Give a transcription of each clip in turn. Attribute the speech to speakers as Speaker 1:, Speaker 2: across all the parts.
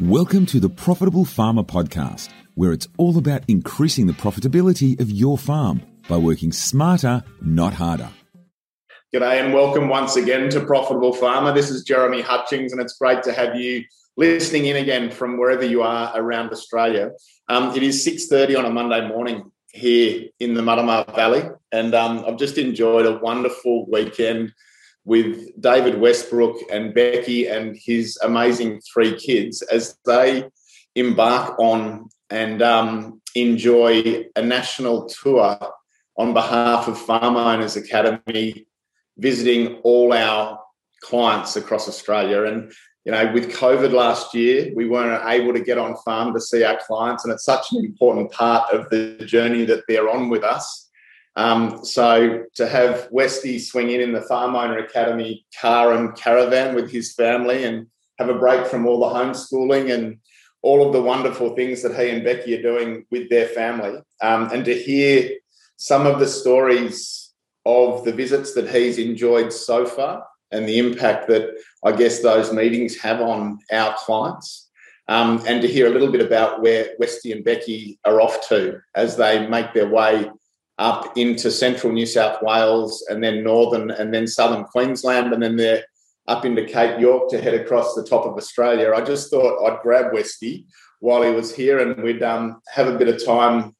Speaker 1: Welcome to the Profitable Farmer Podcast, where it's all about increasing the profitability of your farm by working smarter, not harder.
Speaker 2: G'day and welcome once again to Profitable Farmer. This is Jeremy Hutchings, and it's great to have you listening in again from wherever you are around Australia. Um, it is 6.30 on a Monday morning here in the Marama Valley, and um, I've just enjoyed a wonderful weekend with David Westbrook and Becky and his amazing three kids as they embark on and um, enjoy a national tour on behalf of Farm Owners Academy, visiting all our clients across Australia. And, you know, with COVID last year, we weren't able to get on farm to see our clients. And it's such an important part of the journey that they're on with us um, so to have Westy swing in in the Farm Owner Academy car and caravan with his family and have a break from all the homeschooling and all of the wonderful things that he and Becky are doing with their family, um, and to hear some of the stories of the visits that he's enjoyed so far and the impact that I guess those meetings have on our clients. Um, and to hear a little bit about where Westy and Becky are off to as they make their way up into central New South Wales and then northern and then southern Queensland and then they're up into Cape York to head across the top of Australia. I just thought I'd grab Westy while he was here and we'd um, have a bit of time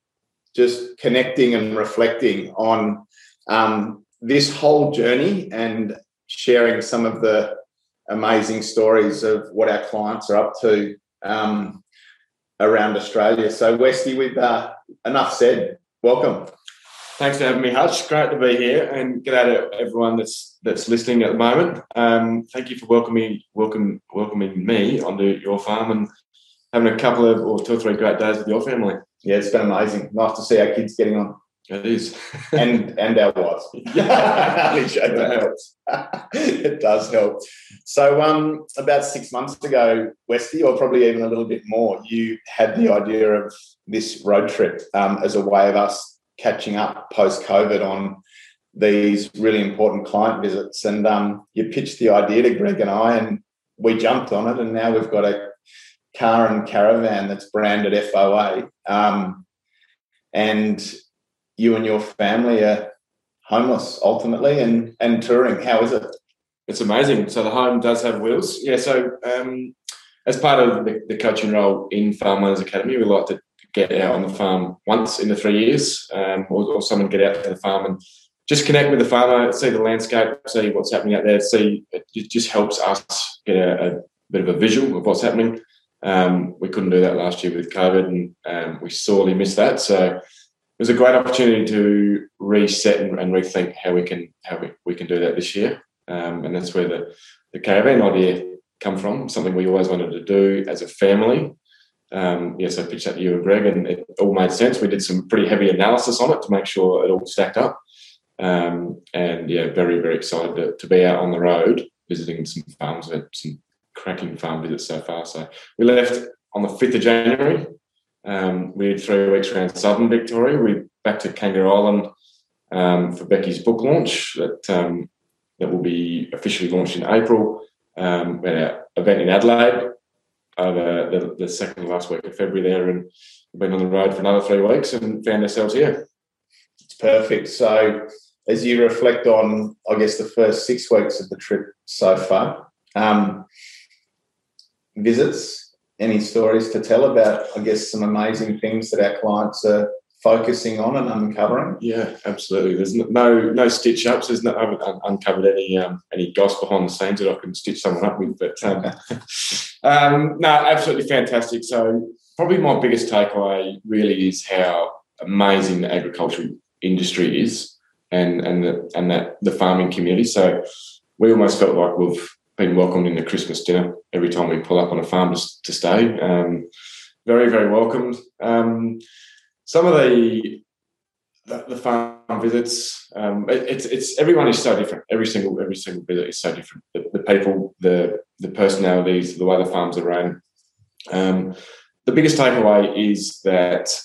Speaker 2: just connecting and reflecting on um, this whole journey and sharing some of the amazing stories of what our clients are up to um, around Australia. So, Westy, with uh, enough said, welcome.
Speaker 3: Thanks for having me, Hutch. Great to be here, and good day to everyone that's that's listening at the moment. Um, thank you for welcoming welcome welcoming me onto your farm and having a couple of or two or three great days with your family.
Speaker 2: Yeah, it's been amazing. Nice to see our kids getting on.
Speaker 3: It is,
Speaker 2: and and our wives.
Speaker 3: Yeah,
Speaker 2: that helps. it does help. So, um, about six months ago, Westy, or probably even a little bit more, you had the idea of this road trip um, as a way of us catching up post COVID on these really important client visits. And um, you pitched the idea to Greg and I, and we jumped on it. And now we've got a car and caravan that's branded FOA. Um, and you and your family are homeless ultimately and, and touring. How is it?
Speaker 3: It's amazing. So the home does have wheels. Yeah. So um, as part of the, the coaching role in Farm Owners Academy, we like to get out on the farm once in the three years, um, or, or, someone get out to the farm and just connect with the farmer, see the landscape, see what's happening out there. See, it just helps us get a, a bit of a visual of what's happening. Um, we couldn't do that last year with COVID, and um, we sorely missed that. So it was a great opportunity to reset and, and rethink how we can how we, we can do that this year. Um, and that's where the the caravan idea come from. Something we always wanted to do as a family um, yes, I pitched that to you and Greg, and it all made sense. We did some pretty heavy analysis on it to make sure it all stacked up. Um, and yeah, very, very excited to, to, be out on the road visiting some farms. Had some cracking farm visits so far. So we left on the 5th of January. Um, we had three weeks around southern Victoria. We back to Kangaroo Island um, for Becky's book launch that um, that will be officially launched in April. Um, we had an event in Adelaide over the, the second last week of February there and been on the road for another three weeks and found ourselves here.
Speaker 2: It's perfect. So, as you reflect on, I guess, the first six weeks of the trip so far, um, visits, any stories to tell about, I guess, some amazing things that our clients are focusing on and uncovering?
Speaker 3: Yeah, absolutely. There's no no stitch ups. There's no I haven't uncovered any um, any goss behind the scenes that I can stitch someone up with. But um, um, no, absolutely fantastic. So probably my biggest takeaway really is how amazing the agricultural industry is, and and the and that the farming community. So we almost felt like we've been welcomed in the Christmas dinner every time we pull up on a farm to, to stay. Um, very very welcomed. Some of the the, the farm visits, um, it, it's it's everyone is so different. Every single every single visit is so different. The, the people, the the personalities, the way the farms are run. Um, the biggest takeaway is that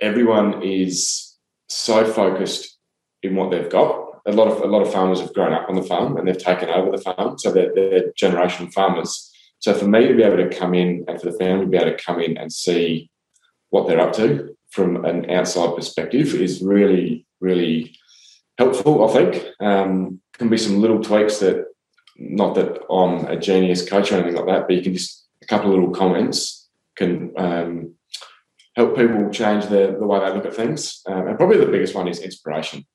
Speaker 3: everyone is so focused in what they've got. A lot of a lot of farmers have grown up on the farm and they've taken over the farm, so they're, they're generational farmers. So for me to be able to come in and for the family to be able to come in and see what they're up to from an outside perspective is really, really helpful, I think. Um, can be some little tweaks that, not that I'm a genius coach or anything like that, but you can just, a couple of little comments can um, help people change the, the way they look at things. Um, and probably the biggest one is inspiration.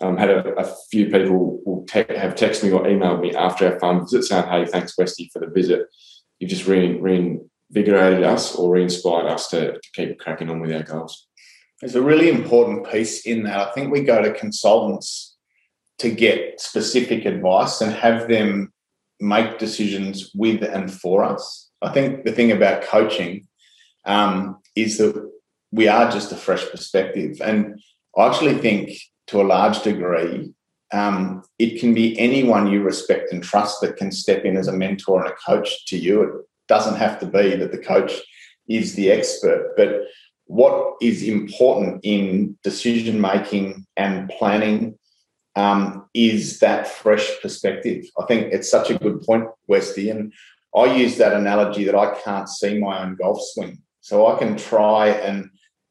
Speaker 3: Um, had a, a, few people will te- have texted me or emailed me after our farm visit saying, "Hey, thanks, Westy, for the visit. You've just re- reinvigorated us or re-inspired us to, to keep cracking on with our goals."
Speaker 2: There's a really important piece in that. I think we go to consultants to get specific advice and have them make decisions with and for us. I think the thing about coaching um, is that we are just a fresh perspective. And I actually think to a large degree, um, it can be anyone you respect and trust that can step in as a mentor and a coach to you. Doesn't have to be that the coach is the expert, but what is important in decision making and planning um, is that fresh perspective. I think it's such a good point, Westy. And I use that analogy that I can't see my own golf swing. So I can try and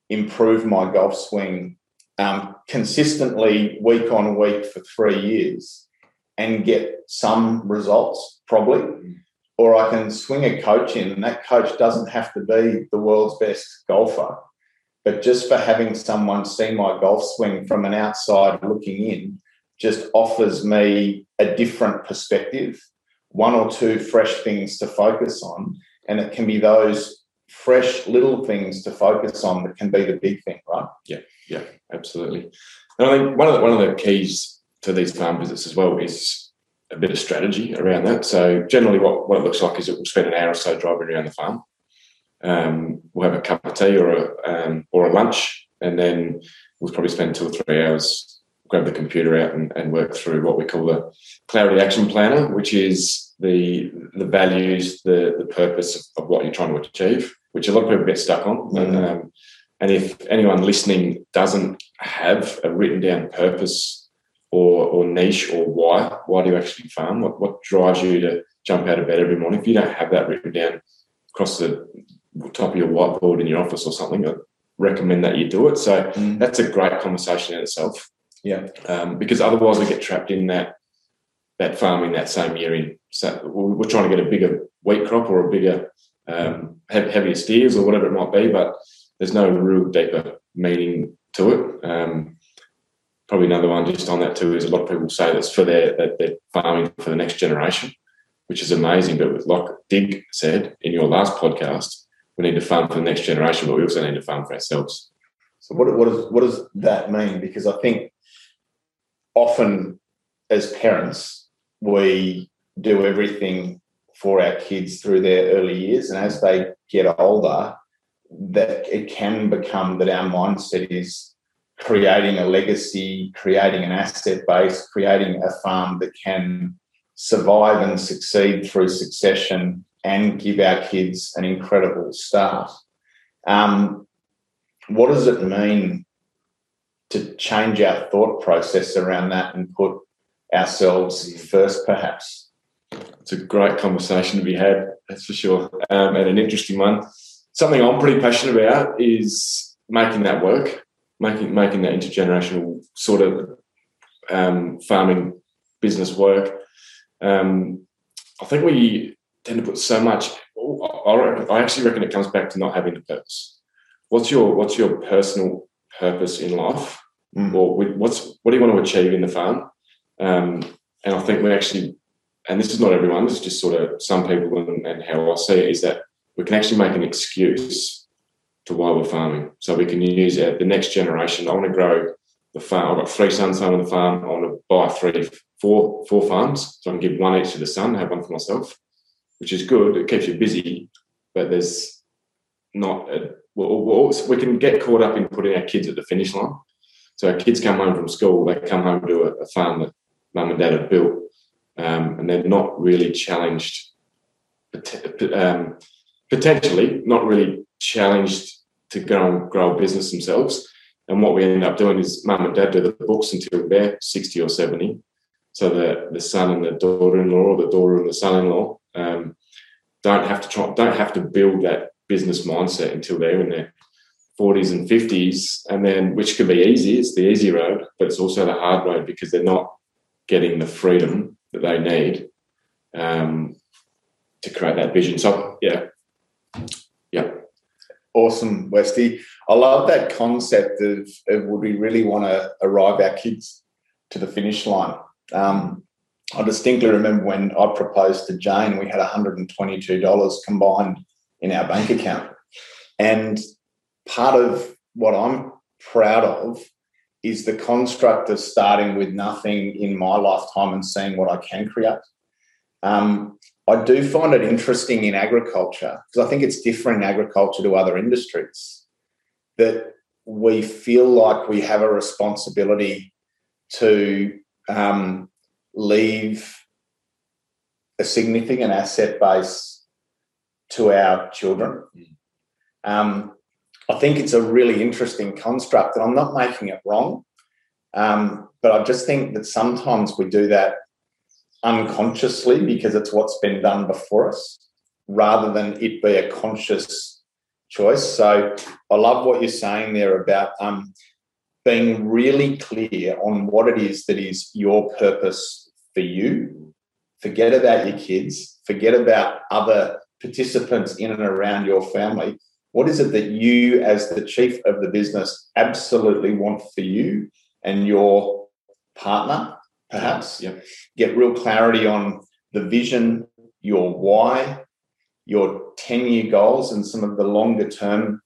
Speaker 2: improve my golf swing um, consistently week on week for three years and get some results, probably. Or I can swing a coach in, and that coach doesn't have to be the world's best golfer. But just for having someone see my golf swing from an outside looking in, just offers me a different perspective, one or two fresh things to focus on. And it can be those fresh little things to focus on that can be the big thing, right?
Speaker 3: Yeah, yeah, absolutely. And I think one of the, one of the keys to these farm visits as well is a bit of strategy around that. So generally, what, what it looks like is that we'll spend an hour or so driving around the farm. Um, we'll have a cup of tea or a um, or a lunch, and then we'll probably spend two or three hours grab the computer out and, and work through what we call the clarity action planner, which is the the values, the the purpose of, what you're trying to achieve which a lot of people get stuck on. Mm-hmm. Um, and if anyone listening doesn't have a written down purpose or, or niche or why, why do you actually farm? What, what drives you to jump out of bed every morning? If you don't have that written down across the top of your whiteboard in your office or something, I recommend that you do it. So mm. that's a great conversation in itself.
Speaker 2: Yeah.
Speaker 3: Um, because otherwise, we get trapped in that that farming that same year in. So we're trying to get a bigger wheat crop or a bigger um, heavier steers or whatever it might be, but there's no real deeper meaning to it. Um, probably another one just on that too is a lot of people say that's for their that they're farming for the next generation, which is amazing. But like Dig said in your last podcast, we need to farm for the next generation, but we also need to farm for ourselves.
Speaker 2: So what what does what does that mean? Because I think often as parents we do everything for our kids through their early years. And as they get older, that it can become that our mindset is creating a legacy, creating an asset base, creating a farm that can survive and succeed through succession and give our kids an incredible start. Um, what does it mean to change our thought process around that and put ourselves first, perhaps?
Speaker 3: it's a great conversation to be had, that's for sure, um, and an interesting one. Something I'm pretty passionate about is making that work, making making that intergenerational sort of um, farming business work. Um, I think we tend to put so much. I actually reckon it comes back to not having a purpose. What's your What's your personal purpose in life, mm. or what's what do you want to achieve in the farm? Um, and I think we actually and this is not everyone, this is just sort of some people and, and how I see it, is that we can actually make an excuse to why we're farming. So we can use our, the next generation. I want to grow the farm. I've got three sons on the farm. I want to buy three, four, four farms. So I can give one each to the son, have one for myself, which is good. It keeps you busy, but there's not a, well, we can get caught up in putting our kids at the finish line. So our kids come home from school, they come home to a, a farm that mum and dad have built um, and they're not really challenged, um, potentially not really challenged to go and grow a business themselves. And what we end up doing is mum and dad do the books until they're 60 or 70. So the, the son and the daughter in law, or the daughter and the son in law, um, don't have to try, don't have to build that business mindset until they're in their 40s and 50s, and then which can be easy. It's the easy road, but it's also the hard road because they're not getting the freedom that they need um, to create that vision. So yeah.
Speaker 2: Awesome, Westy. I love that concept of, of would we really want to arrive our kids to the finish line? Um, I distinctly remember when I proposed to Jane, we had $122 combined in our bank account. And part of what I'm proud of is the construct of starting with nothing in my lifetime and seeing what I can create. Um, I do find it interesting in agriculture because I think it's different in agriculture to other industries that we feel like we have a responsibility to um, leave a significant asset base to our children. Um, I think it's a really interesting construct, and I'm not making it wrong. Um, but I just think that sometimes we do that unconsciously because it's what's been done before us rather than it be a conscious choice. So I love what you're saying there about um, being really clear on what it is that is your purpose for you. Forget about your kids, forget about other participants in and around your family. What is it that you, as the chief of the business, absolutely want for you and your partner perhaps.
Speaker 3: Yep.
Speaker 2: Get real clarity on the vision, your why, your 10 year goals, and some of the longer term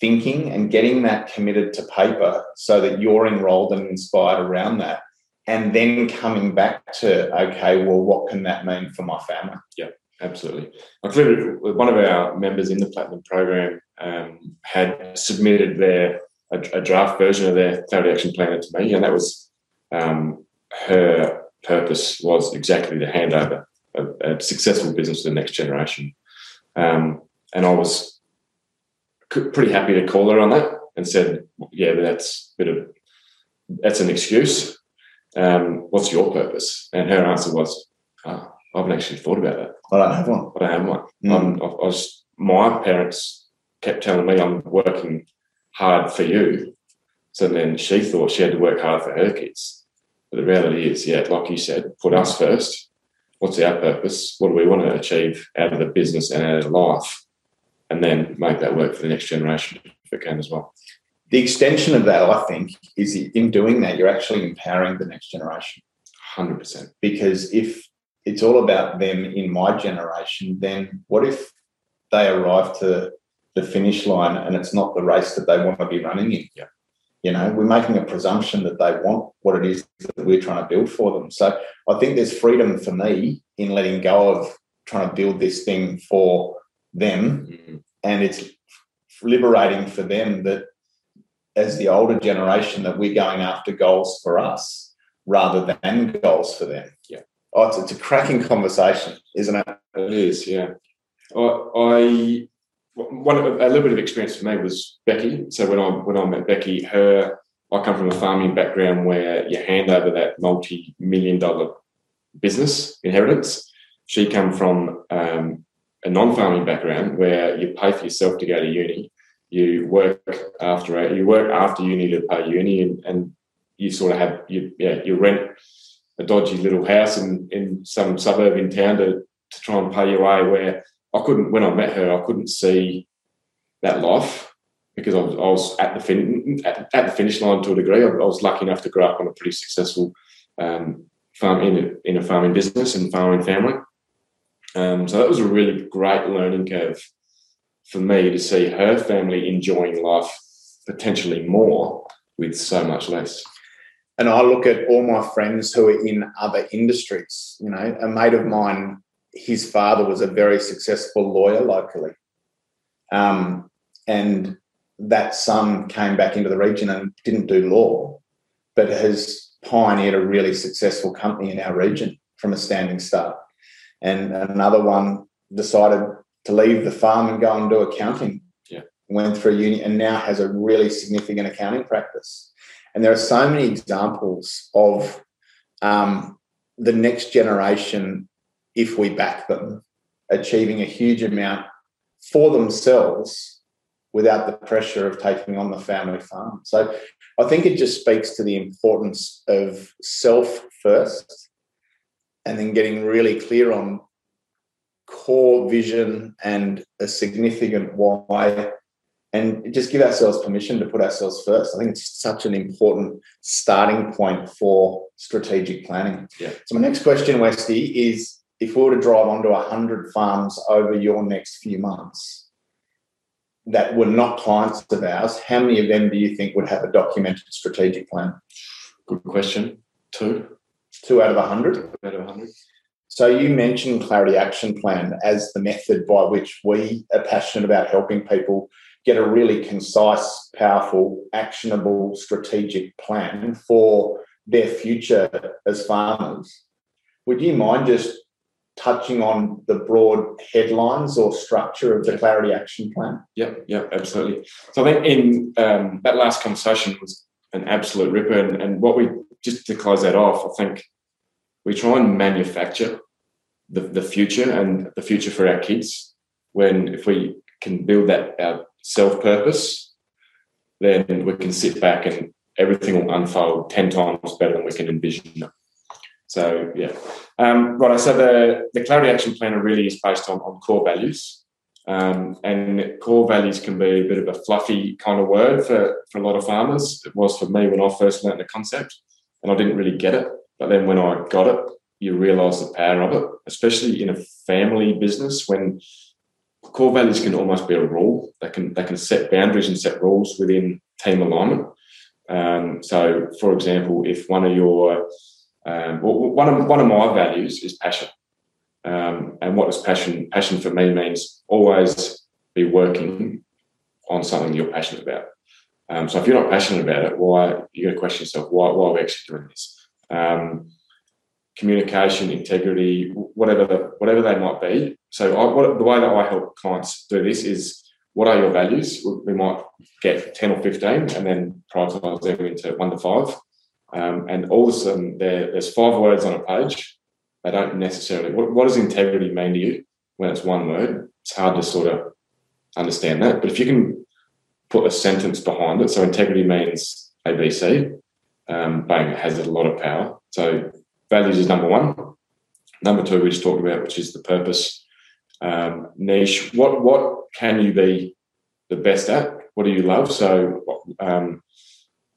Speaker 2: thinking and getting that committed to paper so that you're enrolled and inspired around that. And then coming back to, okay, well, what can that mean for my family?
Speaker 3: Yeah, absolutely. I clearly, one of our members in the Platinum program um, had submitted their a, a, draft version of their clarity action plan to me, and that was um, her purpose was exactly to hand over a, successful business to the next generation. Um, and I was pretty happy to call her on that and said, "Yeah, but that's a bit of that's an excuse. Um, what's your purpose?" And her answer was, oh, "I haven't actually thought about that.
Speaker 2: I don't have one.
Speaker 3: I don't have one. Mm. I was, my parents kept telling me I'm working hard for you." So then she thought she had to work hard for her kids. But the reality is, yeah, like you said, put us first. What's our purpose? What do we want to achieve out of the business and out of life? And then make that work for the next generation if it can as well.
Speaker 2: The extension of that, I think, is in doing that, you're actually empowering the next generation.
Speaker 3: 100%.
Speaker 2: Because if it's all about them in my generation, then what if they arrive to the finish line and it's not the race that they want to be running in?
Speaker 3: Yeah.
Speaker 2: You know, we're making a presumption that they want what it is that we're trying to build for them. So I think there's freedom for me in letting go of trying to build this thing for them. Mm-hmm. And it's liberating for them that as the older generation that we're going after goals for us rather than goals for them.
Speaker 3: Yeah.
Speaker 2: Oh, it's, it's a cracking conversation, isn't it?
Speaker 3: It is, yeah. I, I one a little bit of experience for me was Becky. So when I when I met Becky, her I come from a farming background where you hand over that multi-million dollar business inheritance. She come from um, a non-farming background where you pay for yourself to go to uni. You work after you work after uni to pay uni, and, and you sort of have you yeah you rent a dodgy little house in, in some suburb in town to, to try and pay your way where I couldn't when I met her, I couldn't see that life because I was, I was at the fin- at, at, the finish line to a degree. I, I, was lucky enough to grow up on a pretty successful um, farm in a, in a farming business and farming family. Um, so that was a really great learning curve for me to see her family enjoying life potentially more with so much less.
Speaker 2: And I look at all my friends who are in other industries. You know, a mate of mine his father was a very successful lawyer locally. Um, and that son came back into the region and didn't do law, but has pioneered a really successful company in our region from a standing start. And another one decided to leave the farm and go and do accounting.
Speaker 3: Yeah.
Speaker 2: Went through uni and now has a really significant accounting practice. And there are so many examples of um, the next generation if we back them achieving a huge amount for themselves without the pressure of taking on the family farm. So I think it just speaks to the importance of self first and then getting really clear on core vision and a significant why and just give ourselves permission to put ourselves first. I think it's such an important starting point for strategic planning.
Speaker 3: Yeah.
Speaker 2: So my next question, Westy, is if we were to drive onto 100 farms over your next few months that were not clients of ours, how many of them do you think would have a documented strategic plan?
Speaker 3: Good question. Two.
Speaker 2: Two out of 100?
Speaker 3: Two out of 100.
Speaker 2: So you mentioned Clarity Action Plan as the method by which we are passionate about helping people get a really concise, powerful, actionable, strategic plan for their future as farmers. Would you mind just touching on the broad headlines or structure of the Clarity Action Plan?
Speaker 3: Yep, yep, absolutely. So I think in um, that last conversation was an absolute ripper, and, and what we just to close that off, I think we try and manufacture the, the future and the future for our kids. When if we can build that our self purpose, then we can sit back and everything will unfold 10 times better than we can envision it. So, yeah. Um, right, so the, the Clarity Action Planner really is based on, on core values. Um, and core values can be a bit of a fluffy kind of word for, for a lot of farmers. It was for me when I first learned the concept, and I didn't really get it. But then when I got it, you realize the power of it, especially in a family business when core values can almost be a rule. They can they can set boundaries and set rules within team alignment. Um, so, for example, if one of your um, one of one of my values is passion, um, and what does passion passion for me means always be working on something you're passionate about. Um, so, if you're not passionate about it, why you got to question yourself? Why why are we actually doing this? Um, communication, integrity, whatever whatever they might be. So I, what, the way that I help clients do this is what are your values? We might get 10 or 15 and then prioritize them into one to five. Um, and all of a sudden there, there's five words on a page. They don't necessarily, what, what does integrity mean to you when it's one word? It's hard to sort of understand that. But if you can put a sentence behind it, so integrity means ABC, um, bang, has a lot of power. So values is number one. Number two, we just talked about, which is the purpose. Um, niche. What what can you be the best at? What do you love? So, um,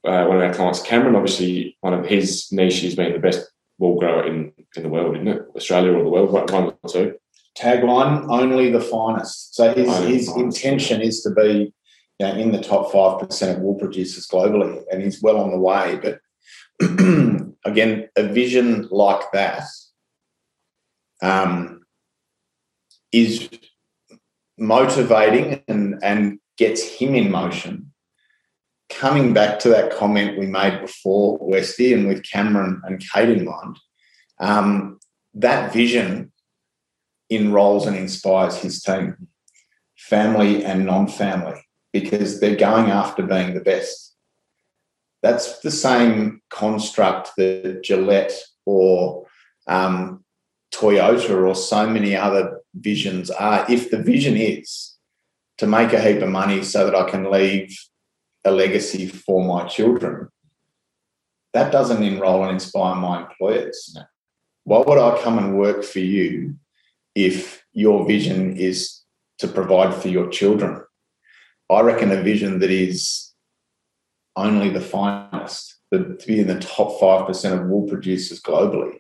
Speaker 3: uh, one of our clients, Cameron, obviously one of his niche is being the best wool grower in, in the world, isn't it? Australia or the world, one or two.
Speaker 2: Tagline: Only the finest. So his his intention is to be you know, in the top five percent of wool producers globally, and he's well on the way. But again, a vision like that um, is motivating and, and gets him in motion. Coming back to that comment we made before, Westy, and with Cameron and Kate in mind, um, that vision enrolls and inspires his team, family and non family, because they're going after being the best that's the same construct that Gillette or um, Toyota or so many other visions are. If the vision is to make a heap of money so that I can leave a legacy for my children, that doesn't enroll and inspire my employers. No. Why would I come and work for you if your vision is to provide for your children? I reckon a vision that is only the finest, to be in the top 5% of wool producers globally.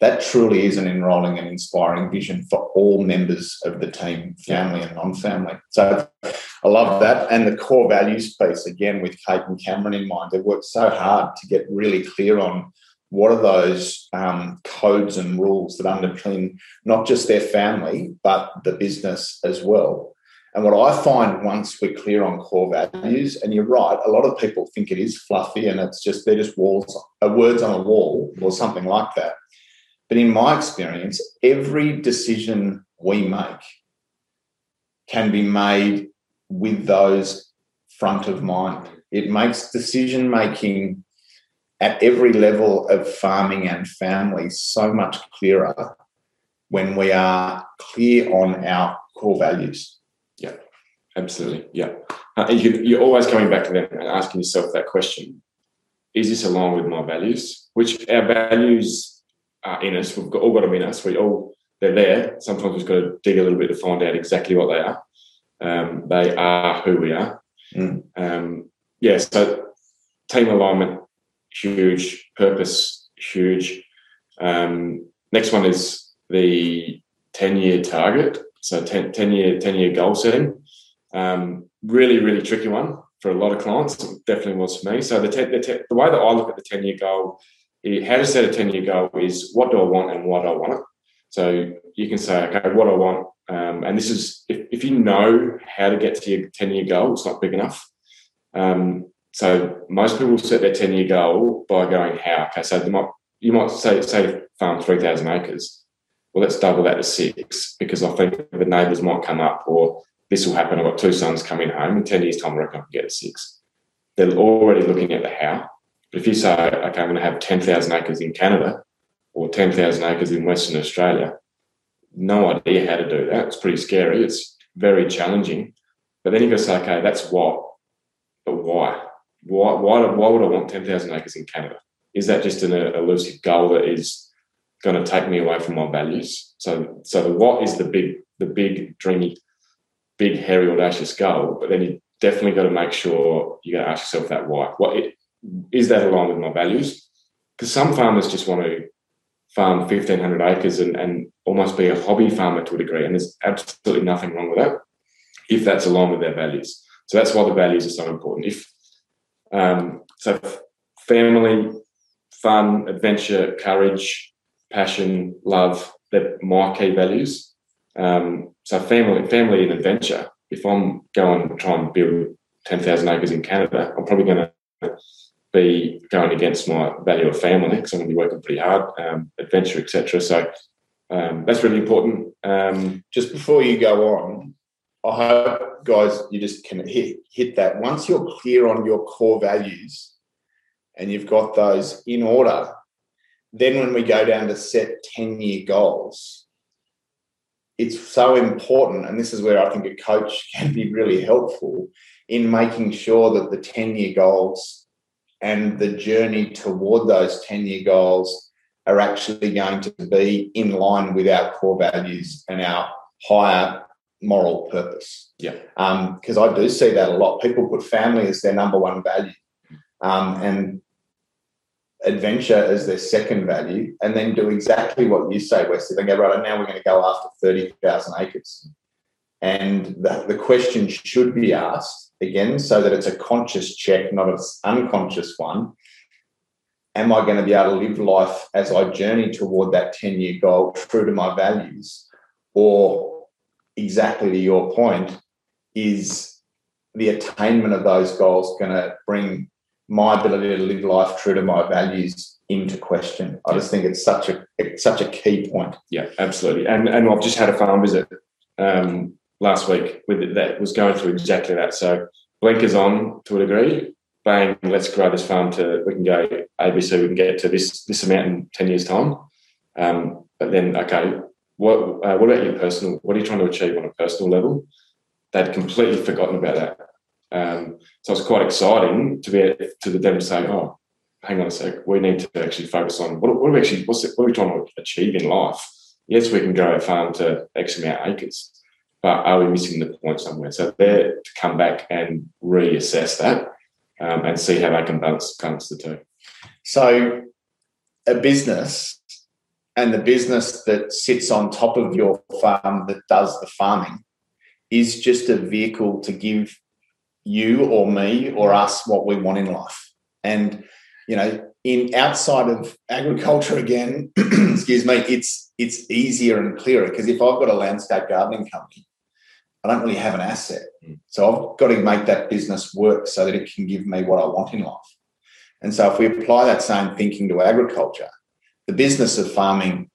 Speaker 2: That truly is an enrolling and inspiring vision for all members of the team, family and non family. So I love that. And the core values piece, again, with Kate and Cameron in mind, they've worked so hard to get really clear on what are those um, codes and rules that underpin not just their family, but the business as well. And what I find once we're clear on core values, and you're right, a lot of people think it is fluffy and it's just they're just walls, uh, words on a wall or something like that. But in my experience, every decision we make can be made with those front of mind. It makes decision making at every level of farming and family so much clearer when we are clear on our core values.
Speaker 3: Yeah, absolutely. Yeah. Uh, you, are always coming back to them and asking yourself that question Is this aligned with my values? Which our values are in us. We've got, all got them in us. We all, they're there. Sometimes we've got to dig a little bit to find out exactly what they are. Um, they are who we are. Mm. Um, yeah, so team alignment, huge. Purpose, huge. Um, next one is the 10 year target. So 10, 10, year 10 year goal setting. Um, really, really tricky one for a lot of clients. It definitely was for me. So the, ten, the, ten, the way that I look at the 10 year goal, how to set a 10 year goal is what do I want and why do I want it? So you can say, okay, what I want. Um, and this is, if, if you know how to get to your 10 year goal, it's not big enough. Um, so most people set their 10 year goal by going how. Okay, so might, you might say, say farm 3,000 acres well, let's double that to six because I think the neighbours might come up or this will happen. I've got two sons coming home in 10 years' time, I reckon I can get to six. They're already looking at the how. But if you say, okay, I'm going to have 10,000 acres in Canada or 10,000 acres in Western Australia, no idea how to do that. It's pretty scary. It's very challenging. But then you got to say, okay, that's what, but why? Why, why, why would I want 10,000 acres in Canada? Is that just an elusive goal that is going to take me away from my values. So, so the what is the big, the big dreamy, big hairy audacious goal, but then you definitely got to make sure you got to ask yourself that why. What is that aligned with my values? Because some farmers just want to farm 1500 acres and, and almost be a hobby farmer to a degree, and there's absolutely nothing wrong with that if that's aligned with their values. So that's why the values are so important. If um, so, family, fun, adventure, courage, passion, love, they're my key values. Um, so family, family and adventure. If I'm going to try and build 10,000 acres in Canada, I'm probably going to be going against my value of family because I'm going to be working pretty hard, um, adventure, etc. So um, that's really important. Um,
Speaker 2: just before you go on, I hope guys you just can hit hit that. Once you're clear on your core values and you've got those in order, then when we go down to set 10 year goals, it's so important. And this is where I think a coach can be really helpful in making sure that the 10 year goals and the journey toward those 10 year goals are actually going to be in line with our core values and our higher moral purpose.
Speaker 3: Yeah.
Speaker 2: Because um, I do see that a lot. People put family as their number one value. Um, and adventure as their second value and then do exactly what you say, Wesley. They go, right, now we're going to go after 30,000 acres. And the, the question should be asked again so that it's a conscious check, not an unconscious one. Am I going to be able to live life as I journey toward that 10 year goal true to my values? Or exactly to your point, is the attainment of those goals going to bring my ability to live life true to my values into question. I just think it's such a it's such a key point.
Speaker 3: Yeah, absolutely. And and I've just had a farm visit um, last week with it that was going through exactly that. So blinkers on to a degree. Bang, let's grow this farm to we can go ABC, we can get to this this amount in ten years time. Um, but then, okay, what uh, what about your personal? What are you trying to achieve on a personal level? They'd completely forgotten about that. Um, so it's quite exciting to be to them say, "Oh, hang on a sec, we need to actually focus on what, what are we actually what's it, what are we trying to achieve in life? Yes, we can grow a farm to X amount of acres, but are we missing the point somewhere? So they're to come back and reassess that um, and see how they can balance, balance the two.
Speaker 2: So a business and the business that sits on top of your farm that does the farming is just a vehicle to give you or me or us what we want in life. And you know, in outside of agriculture again, excuse me, it's it's easier and clearer because if I've got a landscape gardening company, I don't really have an asset. Hmm. So I've got to make that business work so that it can give me what I want in life. And so if we apply that same thinking to agriculture, the business of farming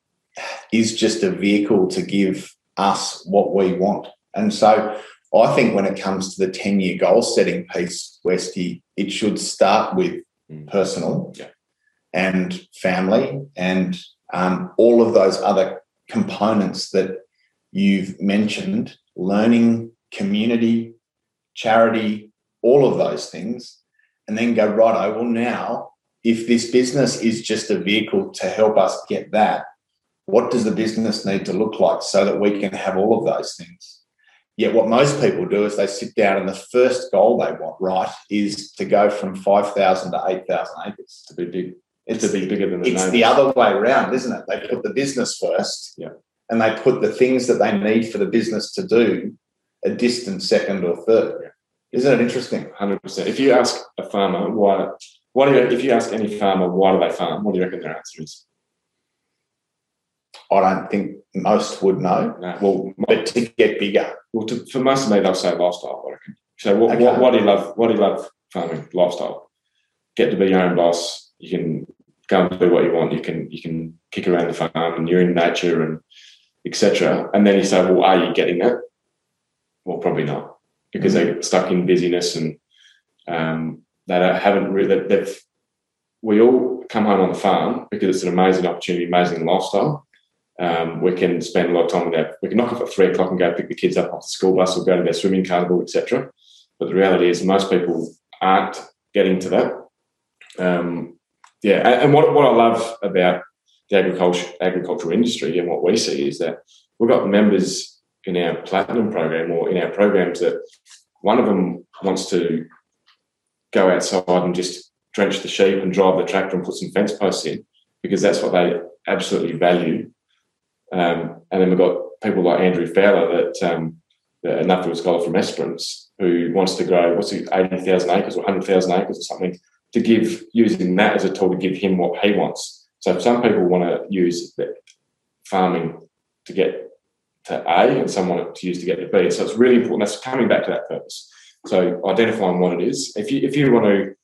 Speaker 2: is just a vehicle to give us what we want. And so I think when it comes to the 10 year goal setting piece, Westy, it should start with mm. personal
Speaker 3: yeah.
Speaker 2: and family and um, all of those other components that you've mentioned learning, community, charity, all of those things, and then go, right, oh well, now, if this business is just a vehicle to help us get that, what does the business need to look like so that we can have all of those things? Yet, what most people do is they sit down and the first goal they want, right, is to go from 5,000 to 8,000 acres.
Speaker 3: To be big. It's to be bigger than
Speaker 2: the It's the other way around, isn't it? They put the business first.
Speaker 3: Yeah.
Speaker 2: And they put the things that they need for the business to do a distant second or third. Yeah. Isn't it interesting?
Speaker 3: Hundred percent. If you ask a farmer why, what do you, if you ask any farmer why do they farm, what do you reckon their answer is?
Speaker 2: I don't think most would know.
Speaker 3: No. Well,
Speaker 2: but to get bigger.
Speaker 3: Well, to, for most of me, they'll say lifestyle. I reckon. So, what, okay. what, what do you love? What do you love farming? Lifestyle. Get to be your own boss. You can go and do what you want. You can you can kick around the farm, and you're in nature, and etc. And then you say, well, are you getting that? Well, probably not, because mm-hmm. they're stuck in busyness and um, they haven't really. They've we all come home on the farm because it's an amazing opportunity, amazing lifestyle. Um, we can spend a lot of time with that. We can knock off at three o'clock and go pick the kids up off the school bus or go to their swimming carnival, etc. But the reality is, most people aren't getting to that. Um, yeah, and, and what, what I love about the agriculture agricultural industry and what we see is that we've got members in our platinum program or in our programs that one of them wants to go outside and just drench the sheep and drive the tractor and put some fence posts in because that's what they absolutely value um, and then we've got people like Andrew Fowler, that um, a Nuffield scholar from Esperance, who wants to grow what's it, eighty thousand acres or hundred thousand acres or something to give using that as a tool to give him what he wants. So some people want to use farming to get to A, and some want to use to get to B. So it's really important. That's coming back to that purpose. So identifying what it is. If you if you want to